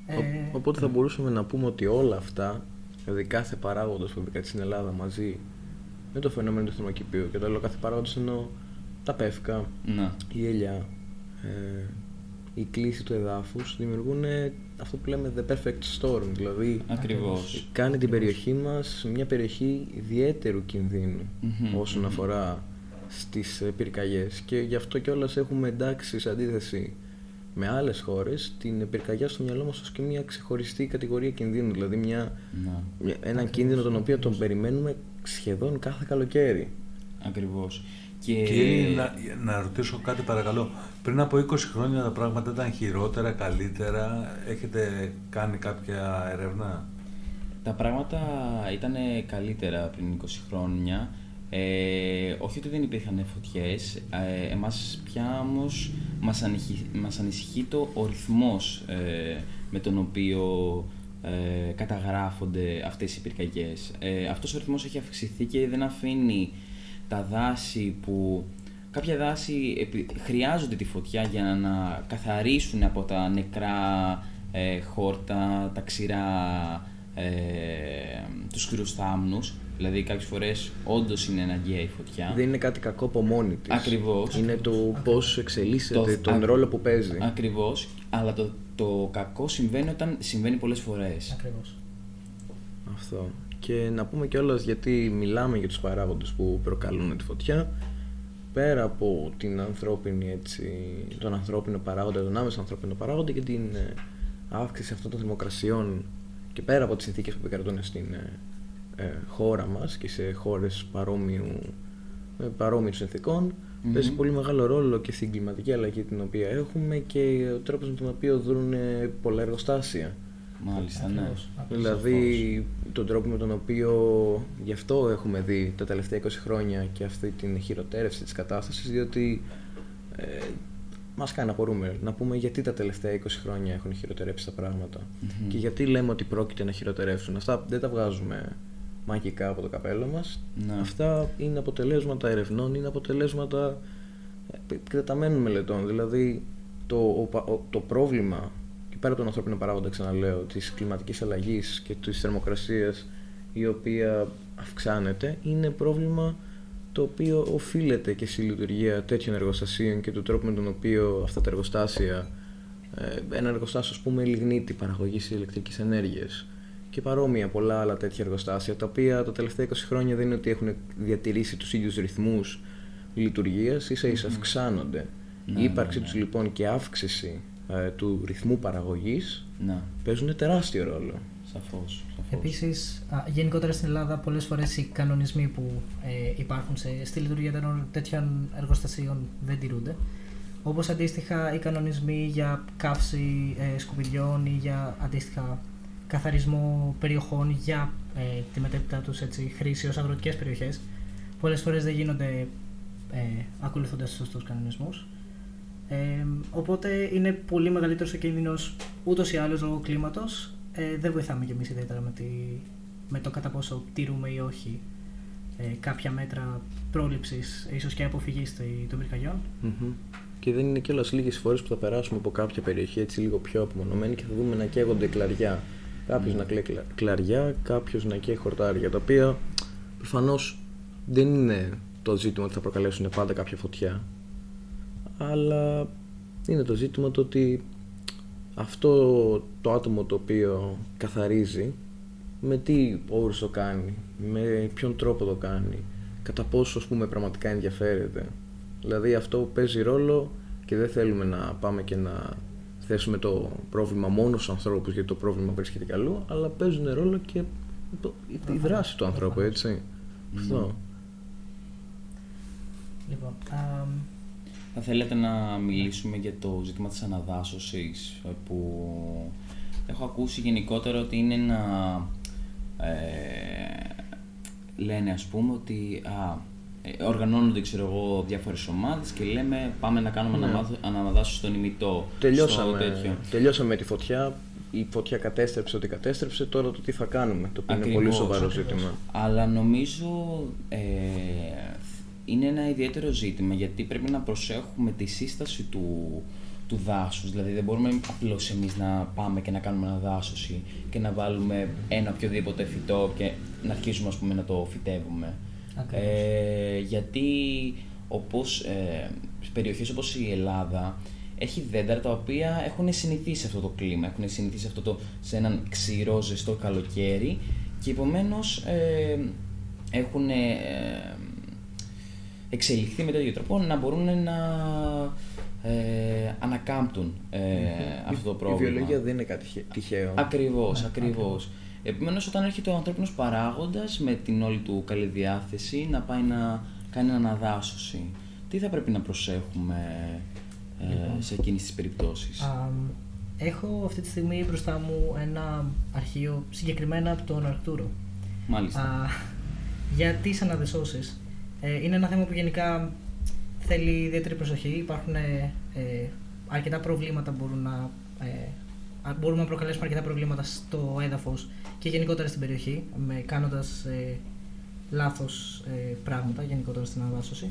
Ε, Ο- Οπότε θα μπορούσαμε να πούμε ότι όλα αυτά, δηλαδή κάθε παράγοντας που επικρατεί στην Ελλάδα μαζί με το φαινόμενο του θερμοκηπίου και το άλλο κάθε παράγοντας εννοώ τα πεύκα, Ναι. η ελιά, ε, η κλίση του εδάφους δημιουργούν ε, αυτό που λέμε the perfect storm, δηλαδή Ακριβώς. κάνει την περιοχή μας μια περιοχή ιδιαίτερου κινδύνου Μμμ, όσον μμμ. αφορά στις ε, πυρκαγιές και γι' αυτό κιόλας έχουμε εντάξει σε αντίθεση με άλλες χώρες την πυρκαγιά στο μυαλό μας ως και μια ξεχωριστή κατηγορία κινδύνου δηλαδή μια, Ναι. μια- έναν κίνδυνο τον οποίο τον περιμένουμε σχεδόν κάθε καλοκαίρι Ακριβώς. Και... Κύριε, να, να ρωτήσω κάτι παρακαλώ. Πριν από 20 χρόνια τα πράγματα ήταν χειρότερα, καλύτερα. Έχετε κάνει κάποια έρευνα; Τα πράγματα ήταν καλύτερα πριν 20 χρόνια. Ε, όχι ότι δεν υπήρχαν φωτιές, ε, εμάς πια όμως μας, ανησυχεί, μας ανησυχεί το ο ρυθμός ε, με τον οποίο ε, καταγράφονται αυτές οι πυρκαγιές. Ε, αυτός ο ρυθμός έχει αυξηθεί και δεν αφήνει τα δάση που... Κάποια δάση επι- χρειάζονται τη φωτιά για να καθαρίσουν από τα νεκρά ε, χόρτα, τα ξηρά ε, τους χειρούς θάμνους. Δηλαδή κάποιες φορές όντως είναι αναγκαία η φωτιά. δεν είναι κάτι κακό από μόνη της Ακριβώς. είναι το πώς εξελίσσεται Το- τον α- ρόλο που παίζει Ακριβώς, αλλά το, το κακό συμβαίνει όταν συμβαίνει πολλές φορές. Ακριβώς. Αυτό. Και να πούμε κιόλας γιατί μιλάμε για τους παράγοντες που προκαλούν τη φωτιά πέρα από την ανθρώπινη έτσι, τον ανθρώπινο παράγοντα, τον άμεσο ανθρώπινο παράγοντα και την ε, αύξηση αυτών των θερμοκρασιών και πέρα από τις συνθήκες που επικρατούν στην ε, ε, χώρα μας και σε χώρες παρόμοιου, ε, παρόμοιων συνθήκων Μμμ. παίζει πολύ μεγάλο ρόλο και στην κλιματική αλλαγή την οποία έχουμε και ο τρόπος με τον οποίο δρούν ε, πολλά εργοστάσια. Μάλιστα, ναι. Ακριβώς. Δηλαδή τον τρόπο με τον οποίο γι' αυτό έχουμε δει τα τελευταία 20 χρόνια και αυτή την χειροτέρευση της κατάστασης διότι ε, μας κάνει να απορούμε να πούμε γιατί τα τελευταία 20 χρόνια έχουν χειροτερέψει τα πράγματα Μμμ. και γιατί λέμε ότι πρόκειται να χειροτερεύσουν. Αυτά δεν τα βγάζουμε μαγικά από το καπέλο μας. Ναι. Αυτά είναι αποτελέσματα ερευνών, είναι αποτελέσματα ε, εκτεταμένων μελετών. Δηλαδή το, ο πα- ο- το πρόβλημα και πέρα από τον ανθρώπινο παράγοντα, ξαναλέω, της κλιματικής αλλαγής και της θερμοκρασίας η οποία αυξάνεται, είναι πρόβλημα το οποίο οφείλεται και στη λειτουργία τέτοιων εργοστασίων και του τρόπου με τον οποίο αυτά τα εργοστάσια ε, ένα εργοστάσιο, ας πούμε, λιγνίτη παραγωγής ηλεκτρικής ενέργειας και παρόμοια πολλά άλλα τέτοια εργοστάσια, τα οποία τα τελευταία 20 χρόνια δεν είναι ότι έχουν διατηρήσει τους ίδιους ρυθμούς λειτουργίας, ίσα ίσα αυξάνονται. Ναι, Η ύπαρξή ναι, τους ναι. λοιπόν και αύξηση ε, του ρυθμού παραγωγής Ναι, παίζουν τεράστιο ρόλο. σαφώς. σαφώς. Επίσης, γενικότερα στην Ελλάδα, πολλές φορές οι κανονισμοί που ε, υπάρχουν σε, στη λειτουργία των τέτοιων εργοστασίων δεν τηρούνται. Όπως αντίστοιχα οι κανονισμοί για καύση ε, σκουπιδιών ή για αντίστοιχα καθαρισμό περιοχών για ε, τη μετέπειτα τους χρήση ως αγροτικές περιοχές. Πολλές φορές δεν γίνονται ε, ακολουθώντας του σωστούς κανονισμούς. Ε, οπότε είναι πολύ μεγαλύτερος ο κίνδυνος ούτως ή άλλως λόγω κλίματος. Ε, δεν βοηθάμε κι εμείς ιδιαίτερα με, τη, με το κατά πόσο τηρούμε ή όχι ε, κάποια μέτρα πρόληψης, ίσως και αποφυγής των πυρκαγιών. Και δεν είναι κιόλας λίγες φορές που θα περάσουμε από κάποια περιοχή έτσι λίγο πιο απομονωμένη και θα δούμε να καίγονται κλαριά. Κάποιος να κλαίει κλα- κλαριά, κάποιος να καίει χορτάρια. Τα οποία προφανώς δεν είναι το ζήτημα ότι θα προκαλέσουν πάντα κάποια φωτιά. Αλλά είναι το ζήτημα το ότι αυτό το άτομο το οποίο καθαρίζει με τι όρους το κάνει, με ποιον τρόπο το κάνει, κατά πόσο ας πούμε πραγματικά ενδιαφέρεται. Δηλαδή αυτό παίζει ρόλο και δεν θέλουμε να πάμε και να θέσουμε το πρόβλημα μόνο στους ανθρώπους γιατί το πρόβλημα βρίσκεται κι αλλού, αλλά παίζουν ρόλο και το- η, η δράση του ανθρώπου, έτσι. Αυτό. Λοιπόν, α, Θα θέλετε να μιλήσουμε για το ζήτημα της αναδάσωσης ε, που έχω ακούσει γενικότερα ότι είναι ένα... Ε, λένε ας πούμε ότι α, ε, οργανώνονται ξέρω εγώ διάφορες ομάδες και λέμε πάμε να κάνουμε Ναι. αναμάθ- αναδάσωση στον ημιτό. στο Τελειώσαμε, τέτοιο. τελειώσαμε με τη φωτιά. Η φωτιά κατέστρεψε ό,τι κατέστρεψε. Τώρα το τι θα κάνουμε. Το οποίο είναι Ακριβώς, πολύ σοβαρό ακριβώς. ζήτημα. Αλλά νομίζω ε, είναι ένα ιδιαίτερο ζήτημα γιατί πρέπει να προσέχουμε τη σύσταση του, του δάσους. Δηλαδή δεν μπορούμε απλώς εμείς να πάμε και να κάνουμε αναδάσωση και να βάλουμε ένα οποιοδήποτε φυτό και να αρχίσουμε ας πούμε, να το φυτεύουμε. Ακριβώς. Ε, γιατί όπως, ε, σε περιοχές όπως η Ελλάδα έχει δέντρα τα οποία έχουν συνηθίσει σε αυτό το κλίμα, έχουν συνηθίσει αυτό το, σε έναν ξηρό, ζεστό καλοκαίρι και επομένως ε, έχουν ε, εξελιχθεί με τέτοιο τρόπο να μπορούν να ε, ανακάμπτουν ε, αυτό το πρόβλημα. Η βιολογία δεν είναι κάτι χε- τυχαίο. Ακριβώς, ακριβώς. Επομένως όταν έρχεται ο ανθρώπινος παράγοντας με την όλη του καλή διάθεση να πάει να κάνει αναδάσωση, τι θα πρέπει να προσέχουμε ε, σε εκείνες τις περιπτώσεις; α, έχω αυτή τη στιγμή μπροστά μου ένα αρχείο συγκεκριμένα από τον Αρκτούρο. Μάλιστα. Α, για τις αναδεσώσεις. Ε, είναι ένα θέμα που γενικά θέλει ιδιαίτερη προσοχή. Υπάρχουν ε, ε, αρκετά προβλήματα που μπορούν να, ε, α- μπορούμε να προκαλέσουμε αρκετά προβλήματα στο έδαφος και γενικότερα στην περιοχή, με, κάνοντας ε, λάθος ε, πράγματα γενικότερα στην αναδάσωση.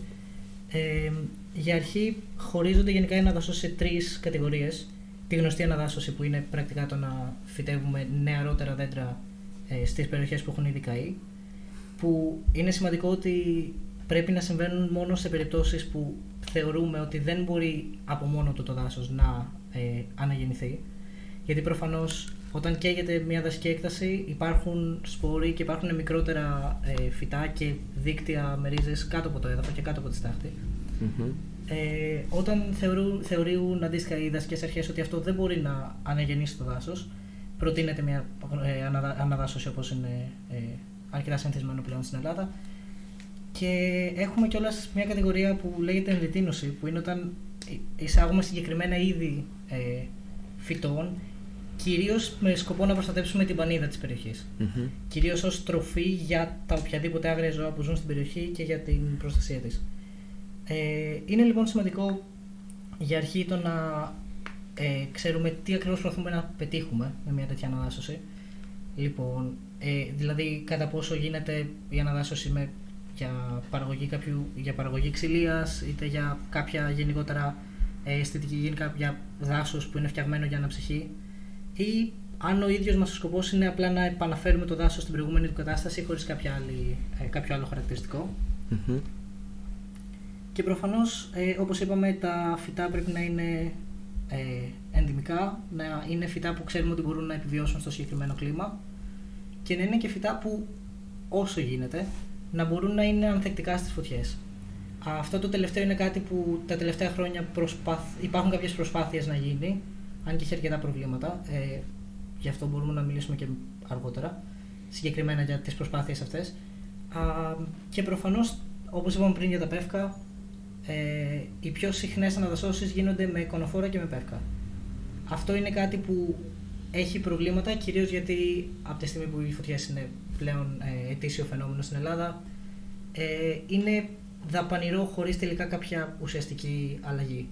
Ε, για αρχή χωρίζονται γενικά οι αναδασώσεις σε τρεις κατηγορίες. Τη γνωστή αναδάσωση που είναι πρακτικά το να φυτεύουμε νεαρότερα δέντρα ε, στις περιοχές που έχουν ήδη καεί που είναι σημαντικό ότι πρέπει να συμβαίνουν μόνο σε περιπτώσεις που θεωρούμε ότι δεν μπορεί από μόνο του το δάσος να ε, αναγεννηθεί γιατί προφανώς όταν καίγεται μια δασική έκταση υπάρχουν σπόροι και υπάρχουν μικρότερα ε, φυτά και δίκτυα με ρίζες κάτω από το έδαφο και κάτω από τη στάχτη Μμμ. ε, όταν θεωρούν, θεωρούν αντίστοιχα οι δασικές αρχές ότι αυτό δεν μπορεί να αναγεννήσει το δάσος, προτείνεται μια ε, αναδα, αναδάσωση όπως είναι ε, αρκετά συνηθισμένο πλέον στην Ελλάδα. Και έχουμε κιόλας μια κατηγορία που λέγεται ενδυτείνωση, που είναι όταν εισάγουμε συγκεκριμένα είδη ε, φυτών, κυρίως με σκοπό να προστατέψουμε την πανίδα της περιοχής. Μμμ. Κυρίως ως τροφή για τα οποιαδήποτε άγρια ζώα που ζουν στην περιοχή και για την προστασία της. Ε, είναι λοιπόν σημαντικό για αρχή το να ε, ξέρουμε τι ακριβώς προσπαθούμε να πετύχουμε με μια τέτοια αναδάσωση. Λοιπόν, ε, δηλαδή κατά πόσο γίνεται η αναδάσωση με, για, παραγωγή κάποιου, για παραγωγή ξυλίας είτε για κάποια γενικότερα ε, αισθητική γενικά για δάσος που είναι φτιαγμένο για αναψυχή ή αν ο ίδιος μας ο σκοπός είναι απλά να επαναφέρουμε το δάσος στην προηγούμενη του κατάσταση χωρίς κάποια άλλη, ε, κάποιο άλλο χαρακτηριστικό. Μμμ. Και προφανώς, ε, όπως είπαμε, τα φυτά πρέπει να είναι ε, ενδυμικά, να είναι φυτά που ξέρουμε ότι μπορούν να επιβιώσουν στο συγκεκριμένο κλίμα και να είναι και φυτά που όσο γίνεται να μπορούν να είναι ανθεκτικά στις φωτιές. Αυτό το τελευταίο είναι κάτι που τα τελευταία χρόνια προσπάθ... υπάρχουν κάποιες προσπάθειες να γίνει, αν και έχει αρκετά προβλήματα. Ε, γι' αυτό μπορούμε να μιλήσουμε και αργότερα, συγκεκριμένα για τις προσπάθειες αυτές. Α, και προφανώς, όπως είπαμε πριν για τα πεύκα, ε, οι πιο συχνές αναδασώσεις γίνονται με κονοφόρα και με πεύκα. Αυτό είναι κάτι που έχει προβλήματα, κυρίως γιατί από τη στιγμή που οι φωτιές είναι πλέον ε, ετήσιο φαινόμενο στην Ελλάδα, ε, είναι δαπανηρό χωρίς τελικά κάποια ουσιαστική αλλαγή.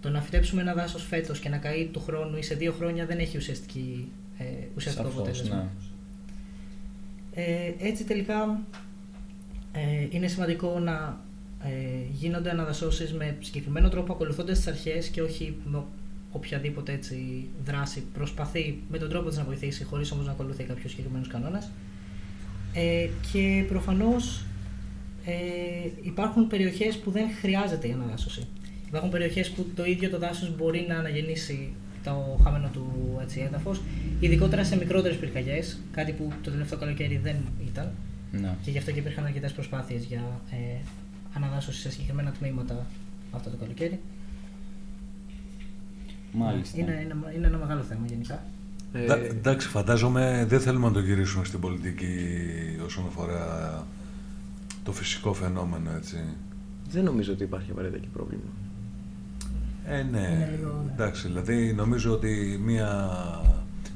Το να φυτέψουμε ένα δάσος φέτος και να καεί του χρόνου ή σε δύο χρόνια δεν έχει ουσιαστική, ε, ουσιαστικό Σαφώς, αποτέλεσμα. ναι. Ε, έτσι τελικά ε, είναι σημαντικό να ε, γίνονται αναδασώσεις με συγκεκριμένο τρόπο ακολουθώντας τις αρχές και όχι με οποιαδήποτε έτσι δράση προσπαθεί με τον τρόπο της να βοηθήσει χωρίς όμως να ακολουθεί κάποιους συγκεκριμένους κανόνες. Ε, και προφανώς ε, υπάρχουν περιοχές που δεν χρειάζεται η αναδάσωση. Υπάρχουν περιοχές που το ίδιο το δάσος μπορεί να αναγεννήσει το χαμένο του έτσι, έδαφος, ειδικότερα σε μικρότερες πυρκαγιές, κάτι που το τελευταίο καλοκαίρι δεν ήταν Ναι. και γι' αυτό και υπήρχαν αρκετές προσπάθειες για ε, αναδάσωση σε συγκεκριμένα τμήματα αυτό το καλοκαίρι. Μάλιστα. Είναι, είναι, είναι ένα μεγάλο θέμα γενικά. Ε, Δα- εντάξει, φαντάζομαι δεν θέλουμε να το γυρίσουμε στην πολιτική όσον αφορά το φυσικό φαινόμενο, έτσι. δεν νομίζω ότι υπάρχει απαραίτητα εκεί πρόβλημα. Ε, ναι. Είναι λίγο, ναι. Εντάξει, δηλαδή νομίζω ότι μια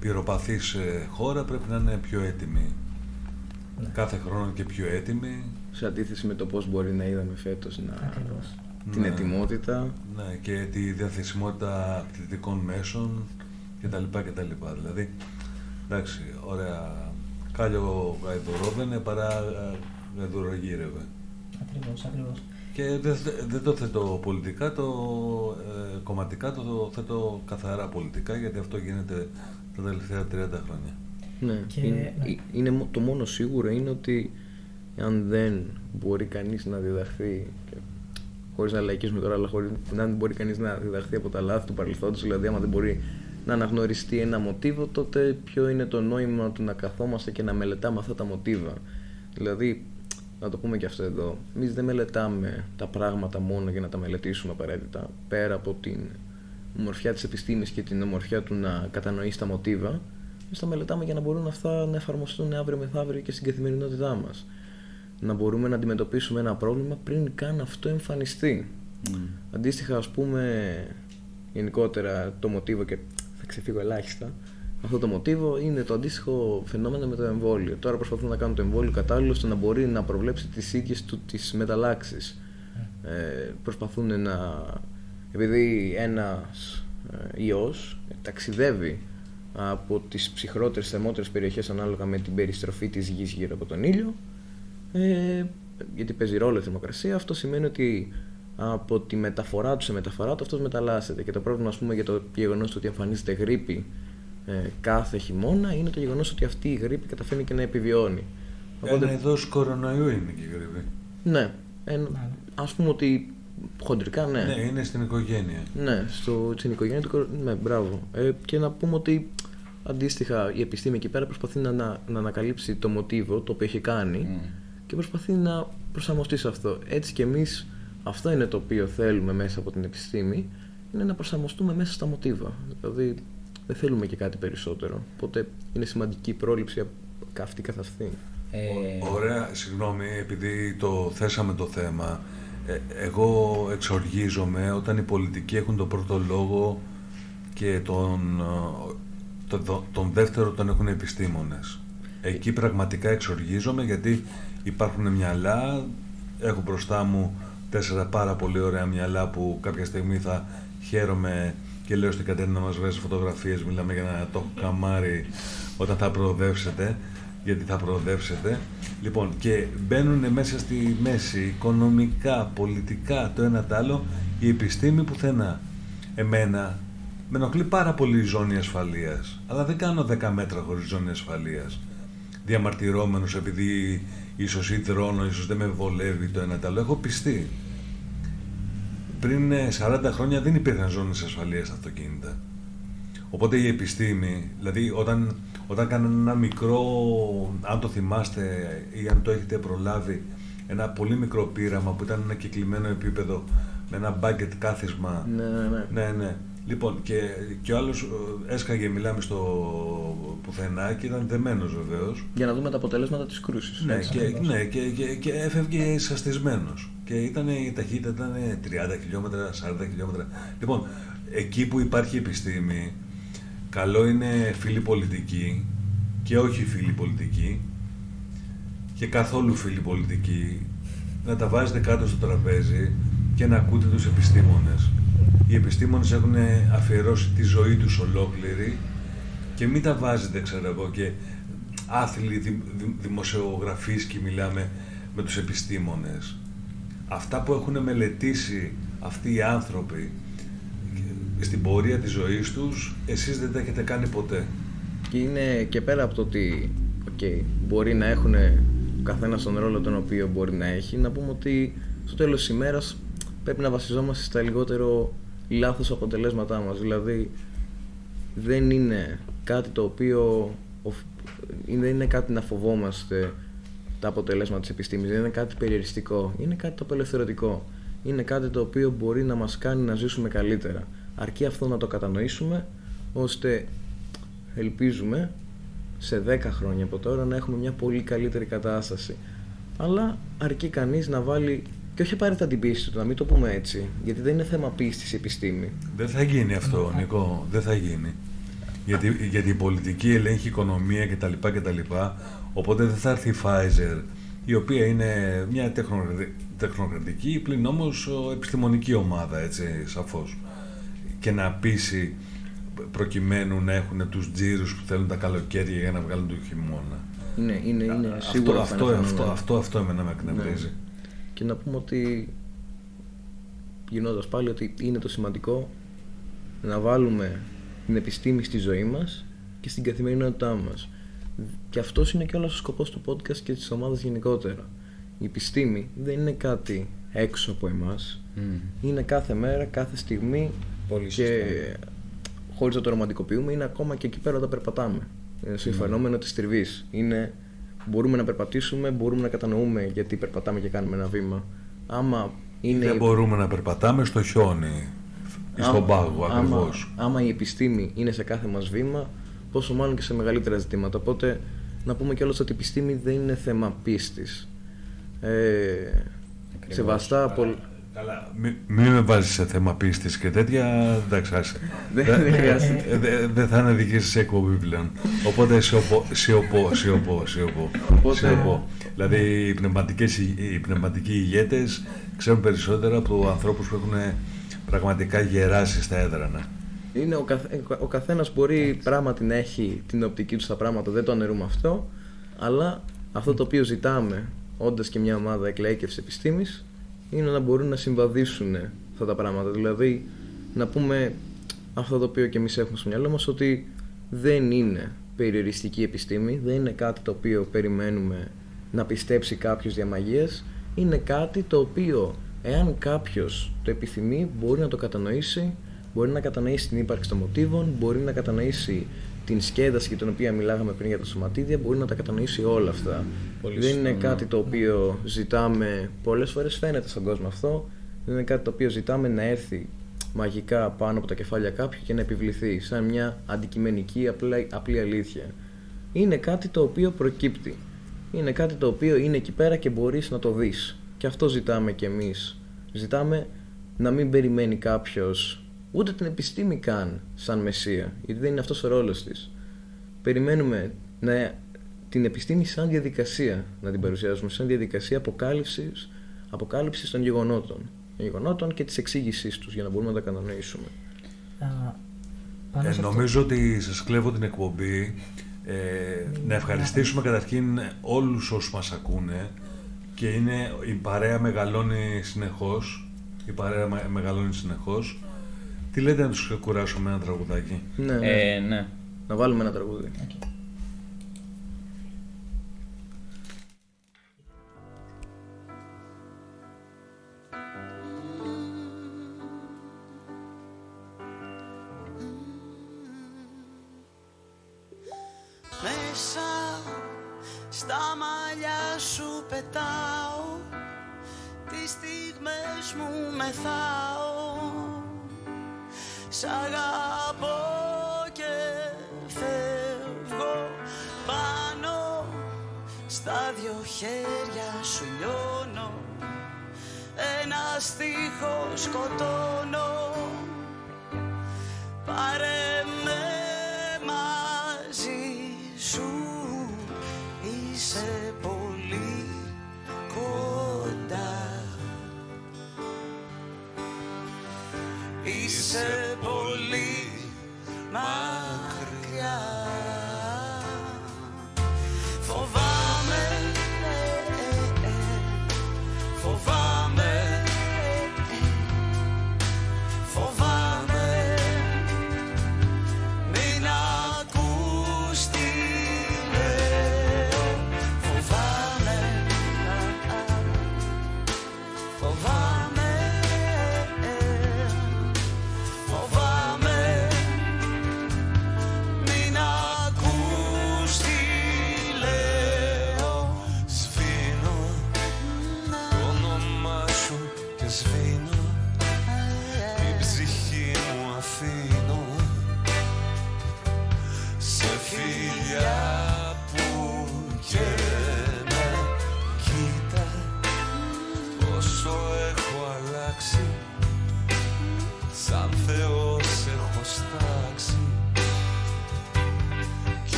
πυροπαθής ε, χώρα πρέπει να είναι πιο έτοιμη. Ναι. Κάθε χρόνο και πιο έτοιμη. Σε αντίθεση με το πώς μπορεί να είδαμε φέτος να... Ακριβώς. την Ναι. ετοιμότητα. Ναι, και τη διαθεσιμότητα κτητικών μέσων κτλ. κτλ. Δηλαδή, εντάξει, ωραία. Κάλιο γαϊδουρόβαινε παρά ε, γαϊδουρογύρευε. Ακριβώς, ακριβώς. Και δεν, δεν το θέτω πολιτικά, το ε, κομματικά το, το θέτω καθαρά πολιτικά γιατί αυτό γίνεται τα τελευταία 30 χρόνια. Ναι. Και- είναι, ναι. είναι μο- το μόνο σίγουρο είναι ότι αν δεν μπορεί κανείς να διδαχθεί και χωρίς να λαϊκίσουμε τώρα, αλλά χωρίς, αν δεν μπορεί κανείς να διδαχθεί από τα λάθη του παρελθόντος, δηλαδή άμα δεν μπορεί να αναγνωριστεί ένα μοτίβο, τότε ποιο είναι το νόημα του να καθόμαστε και να μελετάμε αυτά τα μοτίβα. Δηλαδή, να το πούμε και αυτό εδώ, εμείς δεν μελετάμε τα πράγματα μόνο για να τα μελετήσουμε απαραίτητα, πέρα από την ομορφιά της επιστήμης και την ομορφιά του να κατανοήσει τα μοτίβα, εμείς τα μελετάμε για να μπορούν αυτά να εφαρμοστούν αύριο μεθαύριο και στην καθημερινότητά μας. Να μπορούμε να αντιμετωπίσουμε ένα πρόβλημα πριν καν αυτό εμφανιστεί. Αντίστοιχα, ας πούμε, γενικότερα το μοτίβο και θα ξεφύγω ελάχιστα, αυτό το μοτίβο είναι το αντίστοιχο φαινόμενο με το εμβόλιο. Τώρα προσπαθούν να κάνουν το εμβόλιο κατάλληλο ώστε να μπορεί να προβλέψει τις ίδιες του τις μεταλλάξεις. Ε, προσπαθούν να... Επειδή ένας ε, ιός ταξιδεύει από τις ψυχρότερες, θερμότερες περιοχές ανάλογα με την περιστροφή της γης γύρω από τον ήλιο ε, γιατί παίζει ρόλο η θερμοκρασία, αυτό σημαίνει ότι από τη μεταφορά του σε μεταφορά του αυτός μεταλλάσσεται. Και το πρόβλημα, ας πούμε, για το γεγονός ότι εμφανίζεται γρήπη ε, κάθε χειμώνα είναι το γεγονός ότι αυτή η γρήπη καταφέρνει και να επιβιώνει. Ένα είδος κορονοϊού είναι και η γρήπη. ναι, εν, ας πούμε ότι χοντρικά ναι. Ναι, είναι στην οικογένεια. Ναι, στο, στην οικογένεια του κορο- Ναι, μπράβο. Ε, και να πούμε ότι αντίστοιχα η επιστήμη εκεί πέρα προσπαθεί να, να, να ανακαλύψει το μοτίβο το οποίο έχει κάνει και προσπαθεί να προσαρμοστεί σε αυτό. Έτσι και εμείς αυτό είναι το οποίο θέλουμε μέσα από την επιστήμη είναι να προσαρμοστούμε μέσα στα μοτίβα. Δηλαδή δεν θέλουμε και κάτι περισσότερο. Οπότε είναι σημαντική η πρόληψη από αυτή καθ' αυτή. Ε, Ωραία, συγγνώμη, επειδή το θέσαμε το θέμα. ε, εγώ εξοργίζομαι όταν οι πολιτικοί έχουν τον πρώτο λόγο και τον, ε, τον, τον δεύτερο τον έχουν οι επιστήμονες. Εκεί πραγματικά εξοργίζομαι γιατί υπάρχουν μυαλά, έχω μπροστά μου τέσσερα πάρα πολύ ωραία μυαλά που κάποια στιγμή θα χαίρομαι και λέω στην Κατέρινα να μας βγάζει φωτογραφίες, μιλάμε για ένα το καμάρι όταν θα προοδεύσετε, γιατί θα προοδεύσετε. Λοιπόν, και μπαίνουν μέσα στη μέση, οικονομικά, πολιτικά, το ένα το άλλο, η επιστήμη πουθενά. Εμένα με ενοχλεί πάρα πολύ η ζώνη ασφαλείας, αλλά δεν κάνω 10 μέτρα χωρίς ζώνη ασφαλείας. Διαμαρτυρόμενος επειδή ίσως ή δρώνω, ίσως δεν με βολεύει το ένα το άλλο. Έχω πιστεί. Πριν ε, 40 χρόνια δεν υπήρχαν ζώνες ασφαλείας στα αυτοκίνητα. Οπότε η επιστήμη, δηλαδή όταν, όταν κάνανε ένα μικρό, αν το θυμάστε ή αν το έχετε προλάβει, ένα πολύ μικρό πείραμα που ήταν ένα κυκλημένο επίπεδο με ένα μπάγκετ κάθισμα. Ναι, ναι, ναι. Ναι, ναι. Λοιπόν, και, και ο άλλος ε, έσκαγε, μιλάμε στο πουθενά και ήταν δεμένος βεβαίως. Για να δούμε τα αποτελέσματα της κρούσης. Ναι, έτσι. και, ναι και, και, και έφευγε σαστισμένος. Και ήταν, η ταχύτητα ήταν 30 χιλιόμετρα, 40 χιλιόμετρα. Λοιπόν, εκεί που υπάρχει επιστήμη, καλό είναι φίλοι πολιτικοί και όχι φίλοι πολιτικοί και καθόλου φίλοι πολιτικοί να τα βάζετε κάτω στο τραπέζι και να ακούτε τους επιστήμονες. Οι επιστήμονες έχουν αφιερώσει τη ζωή τους ολόκληρη και μην τα βάζετε, ξέρω εγώ, και άθλοι δη, δη, δημοσιογραφίσκοι μιλάμε με τους επιστήμονες. Αυτά που έχουν μελετήσει αυτοί οι άνθρωποι στην πορεία της ζωής τους, εσείς δεν τα έχετε κάνει ποτέ. Και είναι και πέρα από το ότι okay, μπορεί να έχουν ο καθένας τον ρόλο τον οποίο μπορεί να έχει, να πούμε ότι στο τέλος της ημέρας πρέπει να βασιζόμαστε στα λιγότερο λάθος αποτελέσματά μας. Δηλαδή δεν είναι κάτι το οποίο δεν είναι κάτι να φοβόμαστε τα αποτελέσματα της επιστήμης, δεν είναι κάτι περιοριστικό, είναι κάτι το απελευθερωτικό. Είναι κάτι το οποίο μπορεί να μας κάνει να ζήσουμε καλύτερα. Αρκεί αυτό να το κατανοήσουμε, ώστε ελπίζουμε σε 10 χρόνια από τώρα να έχουμε μια πολύ καλύτερη κατάσταση. Αλλά αρκεί κανείς να βάλει και όχι απαραίτητα την πίστη του, να μην το πούμε έτσι, γιατί δεν είναι θέμα πίστης η επιστήμη. Δεν θα γίνει αυτό, Νικό. Δεν θα γίνει. Γιατί, γιατί η πολιτική ελέγχει η οικονομία κτλ. κτλ. Οπότε δεν θα έρθει η Pfizer, η οποία είναι μια τεχνοκρατι- τεχνοκρατική, πλην όμως ο, επιστημονική ομάδα, έτσι, σαφώς. Και να πείσει προκειμένου να έχουν τους τζίρους που θέλουν τα καλοκαίρια για να βγάλουν το χειμώνα. Είναι, είναι, είναι αυτό, σίγουρα αυτό, ένα αυτό, φαινόμενο. Ναι. αυτό, αυτό εμένα με εκνευρίζει. Και να πούμε ότι γινώντας πάλι ότι είναι το σημαντικό να βάλουμε την επιστήμη στη ζωή μας και στην καθημερινότητά μας. Και αυτός είναι και όλος ο σκοπός του podcast και της ομάδας γενικότερα. Η επιστήμη δεν είναι κάτι έξω από εμάς. Είναι κάθε μέρα, κάθε στιγμή Πολύ και χωρίς να το ρομαντικοποιούμε είναι ακόμα και εκεί πέρα όταν περπατάμε. Είναι στο φαινόμενο της τριβής. Είναι, μπορούμε να περπατήσουμε, μπορούμε να κατανοούμε γιατί περπατάμε και κάνουμε ένα βήμα. Άμα είναι Δεν η- μπορούμε να περπατάμε στο χιόνι ή στον άμα- πάγο άμα- ακριβώς. Άμα, η επιστήμη είναι σε κάθε μας βήμα, πόσο μάλλον και σε μεγαλύτερα ζητήματα. Οπότε να πούμε κιόλας ότι η επιστήμη δεν είναι θέμα πίστης. Ε, σεβαστά από... Καλά, μην μη με βάζεις σε θέμα πίστης και τέτοια, εντάξει, άσε. Δεν- Δεν- δεν χρειάζεται. ε, δε- Δεν θα είναι δική σας εκπομπή πλέον. Οπότε σιωπώ, σιωπώ, σιωπώ, σιωπώ. Οπότε- σιωπώ. Δηλαδή οι, πνευματικές, η- οι πνευματικοί ηγέτες ξέρουν περισσότερα από ανθρώπους που έχουν πραγματικά γεράσει στα έδρανα. Είναι ο, καθ, ο καθένας μπορεί πράγματι να έχει την οπτική του στα πράγματα, δεν το αναιρούμε αυτό, αλλά αυτό το οποίο ζητάμε, όντας και μια ομάδα εκλαίκευσης επιστήμης, είναι να μπορούν να συμβαδίσουν αυτά τα πράγματα. Δηλαδή, να πούμε αυτό το οποίο και εμείς έχουμε στο μυαλό μας, ότι δεν είναι περιοριστική επιστήμη, δεν είναι κάτι το οποίο περιμένουμε να πιστέψει κάποιος διαμαγείας, είναι κάτι το οποίο εάν κάποιος το επιθυμεί μπορεί να το κατανοήσει, μπορεί να κατανοήσει την ύπαρξη των μοτίβων, μπορεί να κατανοήσει την σκέδαση για την οποία μιλάγαμε πριν για τα σωματίδια, μπορεί να τα κατανοήσει όλα αυτά. Πολύ δεν είναι σωστό, ναι. κάτι το οποίο ζητάμε, πολλές φορές φαίνεται στον κόσμο αυτό, δεν είναι κάτι το οποίο ζητάμε να έρθει μαγικά πάνω από τα κεφάλια κάποιου και να επιβληθεί σαν μια αντικειμενική απλή, απλή αλήθεια. Είναι κάτι το οποίο προκύπτει. Είναι κάτι το οποίο είναι εκεί πέρα και μπορείς να το δεις. Και αυτό ζητάμε κι εμείς. Ζητάμε να μην περιμένει κάποιος ούτε την επιστήμη καν σαν μεσία, γιατί δεν είναι αυτός ο ρόλος της. Περιμένουμε να, την επιστήμη σαν διαδικασία να την παρουσιάζουμε, σαν διαδικασία αποκάλυψης, αποκάλυψης των γεγονότων. Των γεγονότων και της εξήγησής τους για να μπορούμε να τα κατανοήσουμε. Α, πάνω Ε, σε αυτό. νομίζω ότι σας κλέβω την εκπομπή. Ε, να ευχαριστήσουμε καταρχήν όλους όσους μας ακούνε και είναι, η παρέα μεγαλώνει συνεχώς. Η παρέα με- μεγαλώνει συνεχώς. Τι λέτε να τους κουράσουμε με ένα τραγουδάκι; Ναι, ναι. Ε, ναι. Να βάλουμε ένα τραγούδι. Μέσα στα μαλλιά σου πετάω Τις στιγμές μου μεθάω Σ' αγαπώ και φεύγω πάνω Στα δυο χέρια σου λιώνω. Ένα στίχο σκοτώνω. Πάρε με μαζί σου Είσαι πολύ κοντά. Είσαι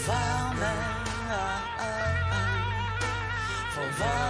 for Verwarmen.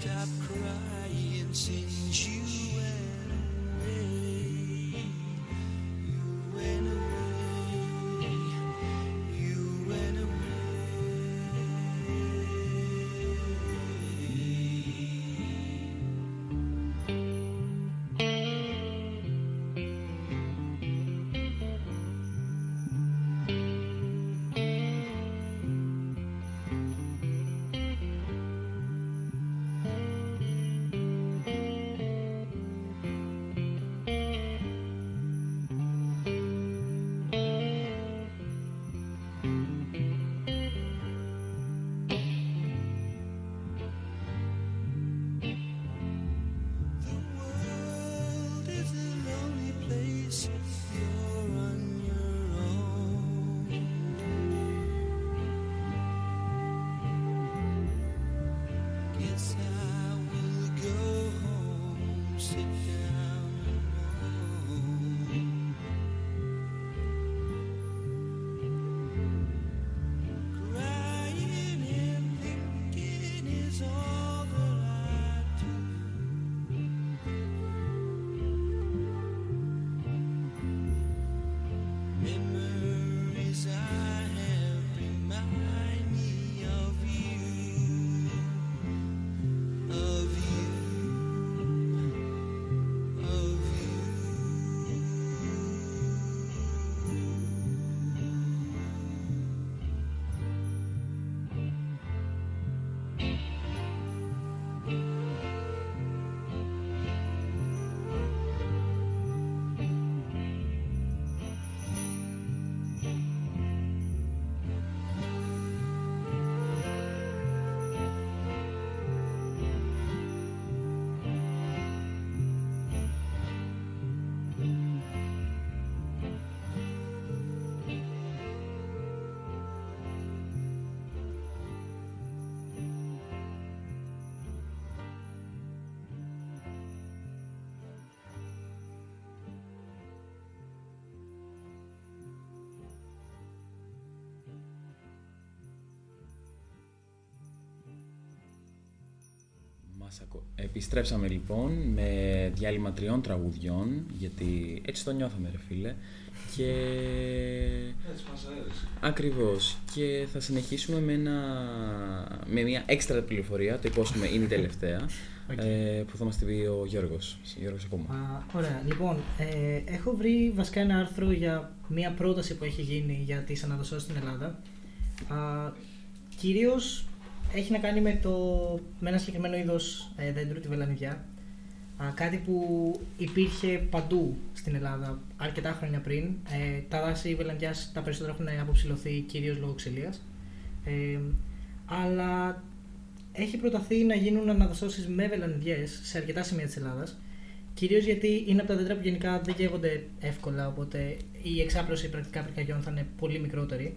stop crying since you Μας ακο- Επιστρέψαμε λοιπόν με διάλειμμα τριών τραγουδιών, γιατί έτσι το νιώθαμε ρε φίλε. Και Έτσι μας αρέσει. ακριβώς. Και θα συνεχίσουμε με, ένα, με μια έξτρα πληροφορία, το υπόσχομαι είναι η τελευταία, Οκ. ε, που θα μας τη πει ο Γιώργος. Γιώργος ακόμα. Α, ωραία. Λοιπόν, ε, έχω βρει βασικά ένα άρθρο για μια πρόταση που έχει γίνει για τις αναδασώσεις στην Ελλάδα. Α, κυρίως έχει να κάνει με, το, με ένα συγκεκριμένο είδος ε, δέντρου, τη βελανιδιά. Α, κάτι που υπήρχε παντού στην Ελλάδα αρκετά χρόνια πριν. Ε, τα δάση βελανδιάς τα περισσότερα έχουν αποψηλωθεί κυρίως λόγω ξυλίας. Ε, αλλά έχει προταθεί να γίνουν αναδοσώσεις με βελανιδιές σε αρκετά σημεία της Ελλάδας Κυρίως γιατί είναι από τα δέντρα που γενικά δεν καίγονται εύκολα, οπότε η εξάπλωση πρακτικά πυρκαγιών θα είναι πολύ μικρότερη.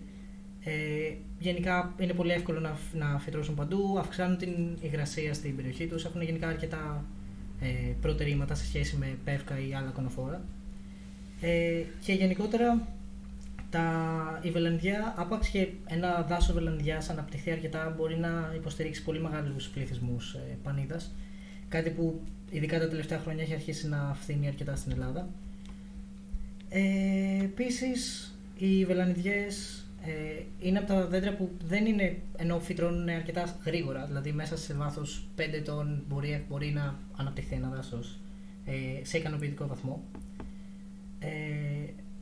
Ε, γενικά είναι πολύ εύκολο να, φ- να φυτρώσουν παντού, αυξάνουν την υγρασία στην περιοχή τους, έχουν γενικά αρκετά ε, προτερήματα σε σχέση με πεύκα ή άλλα κονοφόρα. Ε, και γενικότερα τα, η βελανδιά, άπαξ και ένα δάσο βελανδιάς αναπτυχθεί αρκετά, μπορεί να υποστηρίξει πολύ μεγάλους πληθυσμούς ε, πανίδας. Κάτι που ειδικά τα τελευταία χρόνια έχει αρχίσει να φθήνει αρκετά στην Ελλάδα. Ε, Επίσης, οι βελανιδιές ε, είναι από τα δέντρα που δεν είναι ενώ φυτρώνουν αρκετά γρήγορα. Δηλαδή, μέσα σε βάθος 5 ετών μπορεί, μπορεί να αναπτυχθεί ένα δάσος ε, σε ικανοποιητικό βαθμό. Ε,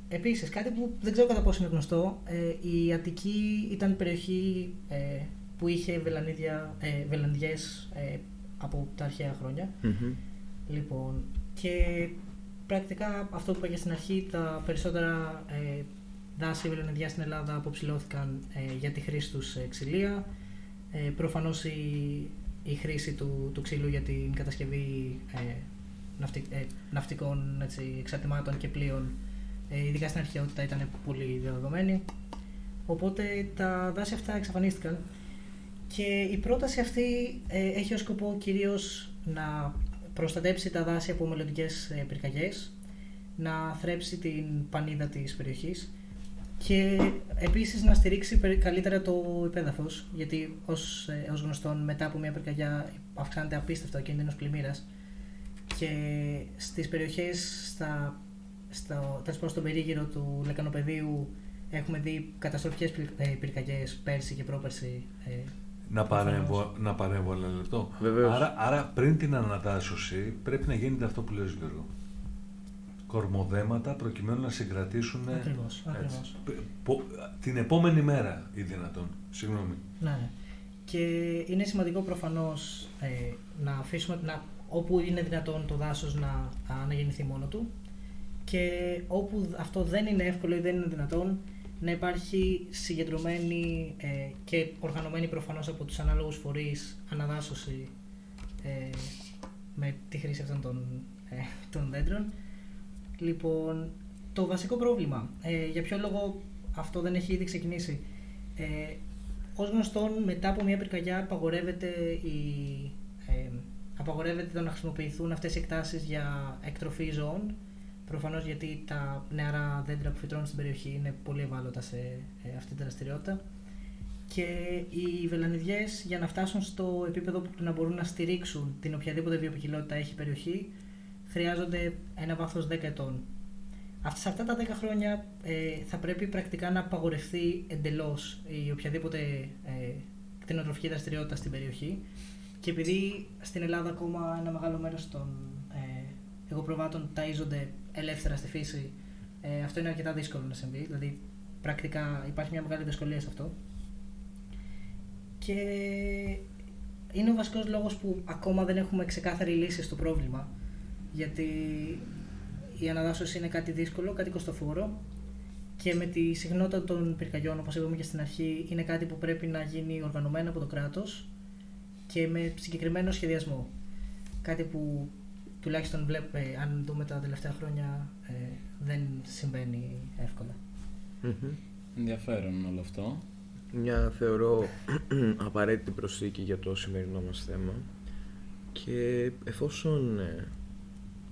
Επίσης, κάτι που δεν ξέρω κατά πόσο είναι γνωστό, ε, η Αττική ήταν περιοχή ε, που είχε βελανίδια, ε, βελανδιές ε, από τα αρχαία χρόνια. Μμμ. Λοιπόν, και πρακτικά αυτό που είπα και στην αρχή, τα περισσότερα ε, δάση βελανιδιά στην Ελλάδα αποψηλώθηκαν ε, για τη χρήση τους σε ξυλία. Ε, προφανώς η, η χρήση του, του ξύλου για την κατασκευή ε, ναυτι, ε, ναυτικών έτσι, εξαρτημάτων και πλοίων, ε, ειδικά στην αρχαιότητα, ήταν πολύ διαδεδομένη. Οπότε τα δάση αυτά εξαφανίστηκαν και η πρόταση αυτή ε, έχει ως σκοπό κυρίως να προστατέψει τα δάση από μελλοντικές ε, πυρκαγιές, να θρέψει την πανίδα της περιοχής και επίσης να στηρίξει περι- καλύτερα το υπέδαφος γιατί ως, ε, ως γνωστόν μετά από μια πυρκαγιά αυξάνεται απίστευτα ο κίνδυνος πλημμύρας και στις περιοχές στα, στα, τέλος πάντων, στον περίγυρο του λεκανοπεδίου έχουμε δει καταστροφικές πυρ- ε, πυρκαγιές πέρσι και πρόπερσι ε, Να παρέμβω, Προφανώς. να παρέμβω ένα λεπτό. Βεβαίως. Άρα, άρα πριν την αναδάσωση πρέπει να γίνεται αυτό που λες Γιώργο. Κορμοδέματα προκειμένου να συγκρατήσουν Ακριβώς, ακριβώς. Π- πο- την επόμενη μέρα ή δυνατόν. Συγγνώμη. Ναι, ναι. Και είναι σημαντικό προφανώς ε, να αφήσουμε να, όπου είναι δυνατόν το δάσος να αναγεννηθεί μόνο του και όπου αυτό δεν είναι εύκολο ή δεν είναι δυνατόν να υπάρχει συγκεντρωμένη ε, και οργανωμένη προφανώς από τους ανάλογους φορείς αναδάσωση ε, με τη χρήση αυτών των, ε, των δέντρων. Λοιπόν, το βασικό πρόβλημα, ε, για ποιο λόγο αυτό δεν έχει ήδη ξεκινήσει. Ε, ως γνωστόν, μετά από μια πυρκαγιά απαγορεύεται, η, ε, απαγορεύεται το να χρησιμοποιηθούν αυτές οι εκτάσεις για εκτροφή ζώων. Προφανώς γιατί τα νεαρά δέντρα που φυτρώνουν στην περιοχή είναι πολύ ευάλωτα σε ε, αυτή τη δραστηριότητα. Και οι βελανιδιές για να φτάσουν στο επίπεδο που να μπορούν να στηρίξουν την οποιαδήποτε βιοποικιλότητα έχει η περιοχή χρειάζονται ένα βάθος 10 ετών. Αυτά- Σε αυτά τα 10 χρόνια ε, θα πρέπει πρακτικά να απαγορευτεί εντελώς η οποιαδήποτε ε, κτηνοτροφική δραστηριότητα στην περιοχή. Και επειδή στην Ελλάδα ακόμα ένα μεγάλο μέρος των ε, εγωπροβάτων ταΐζονται ελεύθερα στη φύση ε, αυτό είναι αρκετά δύσκολο να συμβεί, δηλαδή πρακτικά υπάρχει μια μεγάλη δυσκολία σε αυτό. Και είναι ο βασικός λόγος που ακόμα δεν έχουμε ξεκάθαρη λύση στο πρόβλημα γιατί η αναδάσωση είναι κάτι δύσκολο, κάτι κοστοφόρο και με τη συχνότητα των πυρκαγιών, όπως είπαμε και στην αρχή, είναι κάτι που πρέπει να γίνει οργανωμένο από το κράτος και με συγκεκριμένο σχεδιασμό. Κάτι που τουλάχιστον βλέπουμε, αν δούμε τα τελευταία χρόνια, ε, δεν συμβαίνει εύκολα. Μμμ. Ενδιαφέρον όλο αυτό. Μια θεωρώ απαραίτητη προσήκη για το σημερινό μας θέμα και εφόσον ε,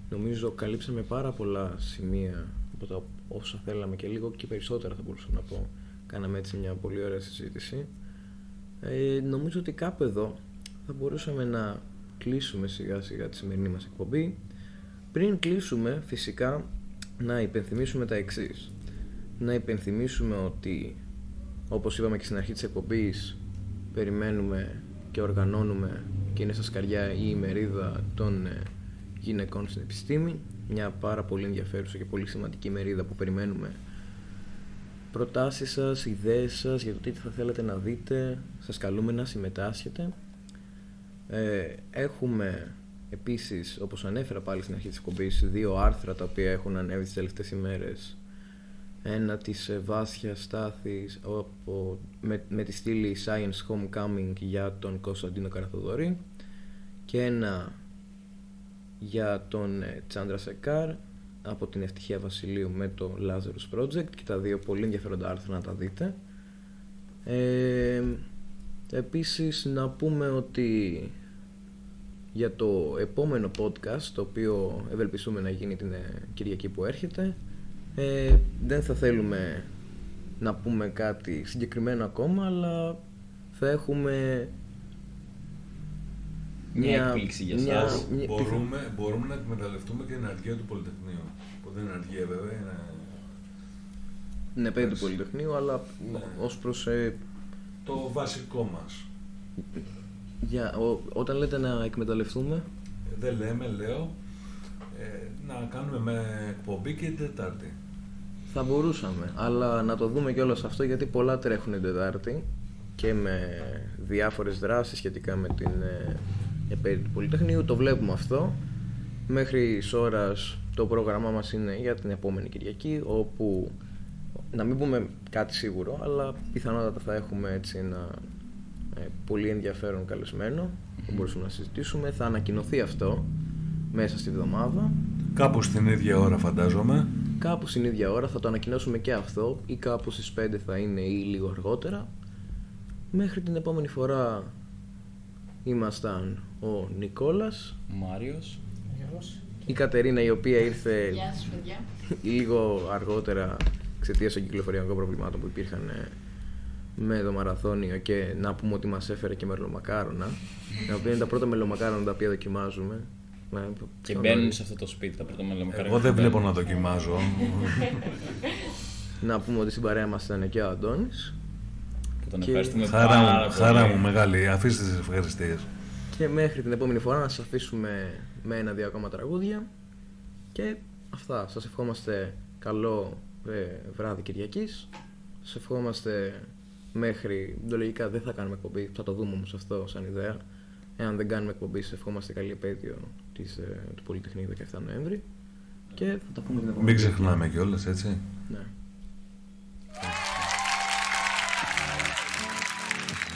νομίζω καλύψαμε πάρα πολλά σημεία από τα όσα θέλαμε και λίγο και περισσότερα θα μπορούσα να πω. Κάναμε έτσι μια πολύ ωραία συζήτηση. Ε, νομίζω ότι κάπου εδώ θα μπορούσαμε να κλείσουμε σιγά σιγά τη σημερινή μας εκπομπή. Πριν κλείσουμε φυσικά να υπενθυμίσουμε τα εξής. Να υπενθυμίσουμε ότι όπως είπαμε και στην αρχή της εκπομπής περιμένουμε και οργανώνουμε και είναι στα σκαριά η ημερίδα των ε, γυναικών στην επιστήμη. Μια πάρα πολύ ενδιαφέρουσα και πολύ σημαντική ημερίδα που περιμένουμε προτάσεις σας, ιδέες σας για το τι θα θέλετε να δείτε. Σας καλούμε να συμμετάσχετε. Ε, έχουμε επίσης όπως ανέφερα πάλι στην αρχή της εκπομπής δύο άρθρα τα οποία έχουν ανέβει τις τελευταίες ημέρες. Ένα της ε, Βάσια Στάθης από, με, με τη στήλη Science Homecoming για τον Κωνσταντίνο Καραθοδωρή και ένα για τον ε, Τσάντρα Σεκάρ από την Ευτυχία Βασιλείου με το Lazarus Project και τα δύο πολύ ενδιαφέροντα άρθρα να τα δείτε. Ε, επίσης να πούμε ότι για το επόμενο podcast το οποίο ευελπιστούμε να γίνει την ε, Κυριακή που έρχεται Ε, δεν θα θέλουμε να πούμε κάτι συγκεκριμένο ακόμα, αλλά θα έχουμε Μια έκπληξη για μια- εσάς. μια- Μπορούμε, μπορούμε να εκμεταλλευτούμε και την αργία του Πολυτεχνείου. Που δεν είναι αργία βέβαια, είναι... Ναι, παιδί του Πολυτεχνείου, αλλά Ναι. ως προς... ε, το βασικό μας. για, ο- όταν λέτε να εκμεταλλευτούμε, Δεν λέμε, λέω, ε, να κάνουμε με εκπομπή και την Τετάρτη. θα μπορούσαμε, αλλά να το δούμε κιόλας αυτό γιατί πολλά τρέχουν την Τετάρτη και με διάφορες δράσεις σχετικά με την ε, επέτειο του Πολυτεχνείου. Το βλέπουμε αυτό. Μέχρι ώρας το πρόγραμμά μας είναι για την επόμενη Κυριακή, όπου να μην πούμε κάτι σίγουρο, αλλά πιθανότατα θα έχουμε έτσι ένα ε, πολύ ενδιαφέρον καλεσμένο που μπορούσαμε να συζητήσουμε. Θα ανακοινωθεί αυτό μέσα στη βδομάδα. Κάπου στην ίδια ώρα φαντάζομαι. Κάπου στην ίδια ώρα θα το ανακοινώσουμε και αυτό ή κάπου στις 5 θα είναι ή λίγο αργότερα. Μέχρι την επόμενη φορά ήμασταν ο Νικόλας, Μάριος. Γιώργος. η Κατερίνα η οποία ήρθε Γεια σας παιδιά. λίγο αργότερα εξαιτίας των κυκλοφοριακών προβλημάτων που υπήρχαν ε, με το μαραθώνιο και να πούμε ότι μας έφερε και μελομακάρονα τα οποία είναι τα πρώτα μελομακάρονα τα οποία δοκιμάζουμε. Ε, Και πιο μπαίνουν νωρίς. σε αυτό το σπίτι τα πρώτα μελομακάρονα. Εγώ δεν βλέπω να δοκιμάζω. Να πούμε ότι στην παρέα μας ήταν και ο Αντώνης Που τον Και ευχαριστούμε χαρά πάρα μου, χαρά πολύ. μου μεγάλη. Αφήστε τις ευχαριστίες. Και μέχρι την επόμενη φορά να σας αφήσουμε με ένα-δύο ακόμα τραγούδια. Και αυτά. Σας ευχόμαστε καλό ε, βράδυ Κυριακής. Σας ευχόμαστε μέχρι... Λογικά δεν θα κάνουμε εκπομπή, θα το δούμε όμως αυτό σαν ιδέα. Εάν δεν κάνουμε εκπομπή, σας ευχόμαστε καλή επέτειο της, ε, του Πολυτεχνείου 17 Νοέμβρη. Και θα τα πούμε την επόμενη Μην ξεχνάμε κιόλας, έτσι. Ναι.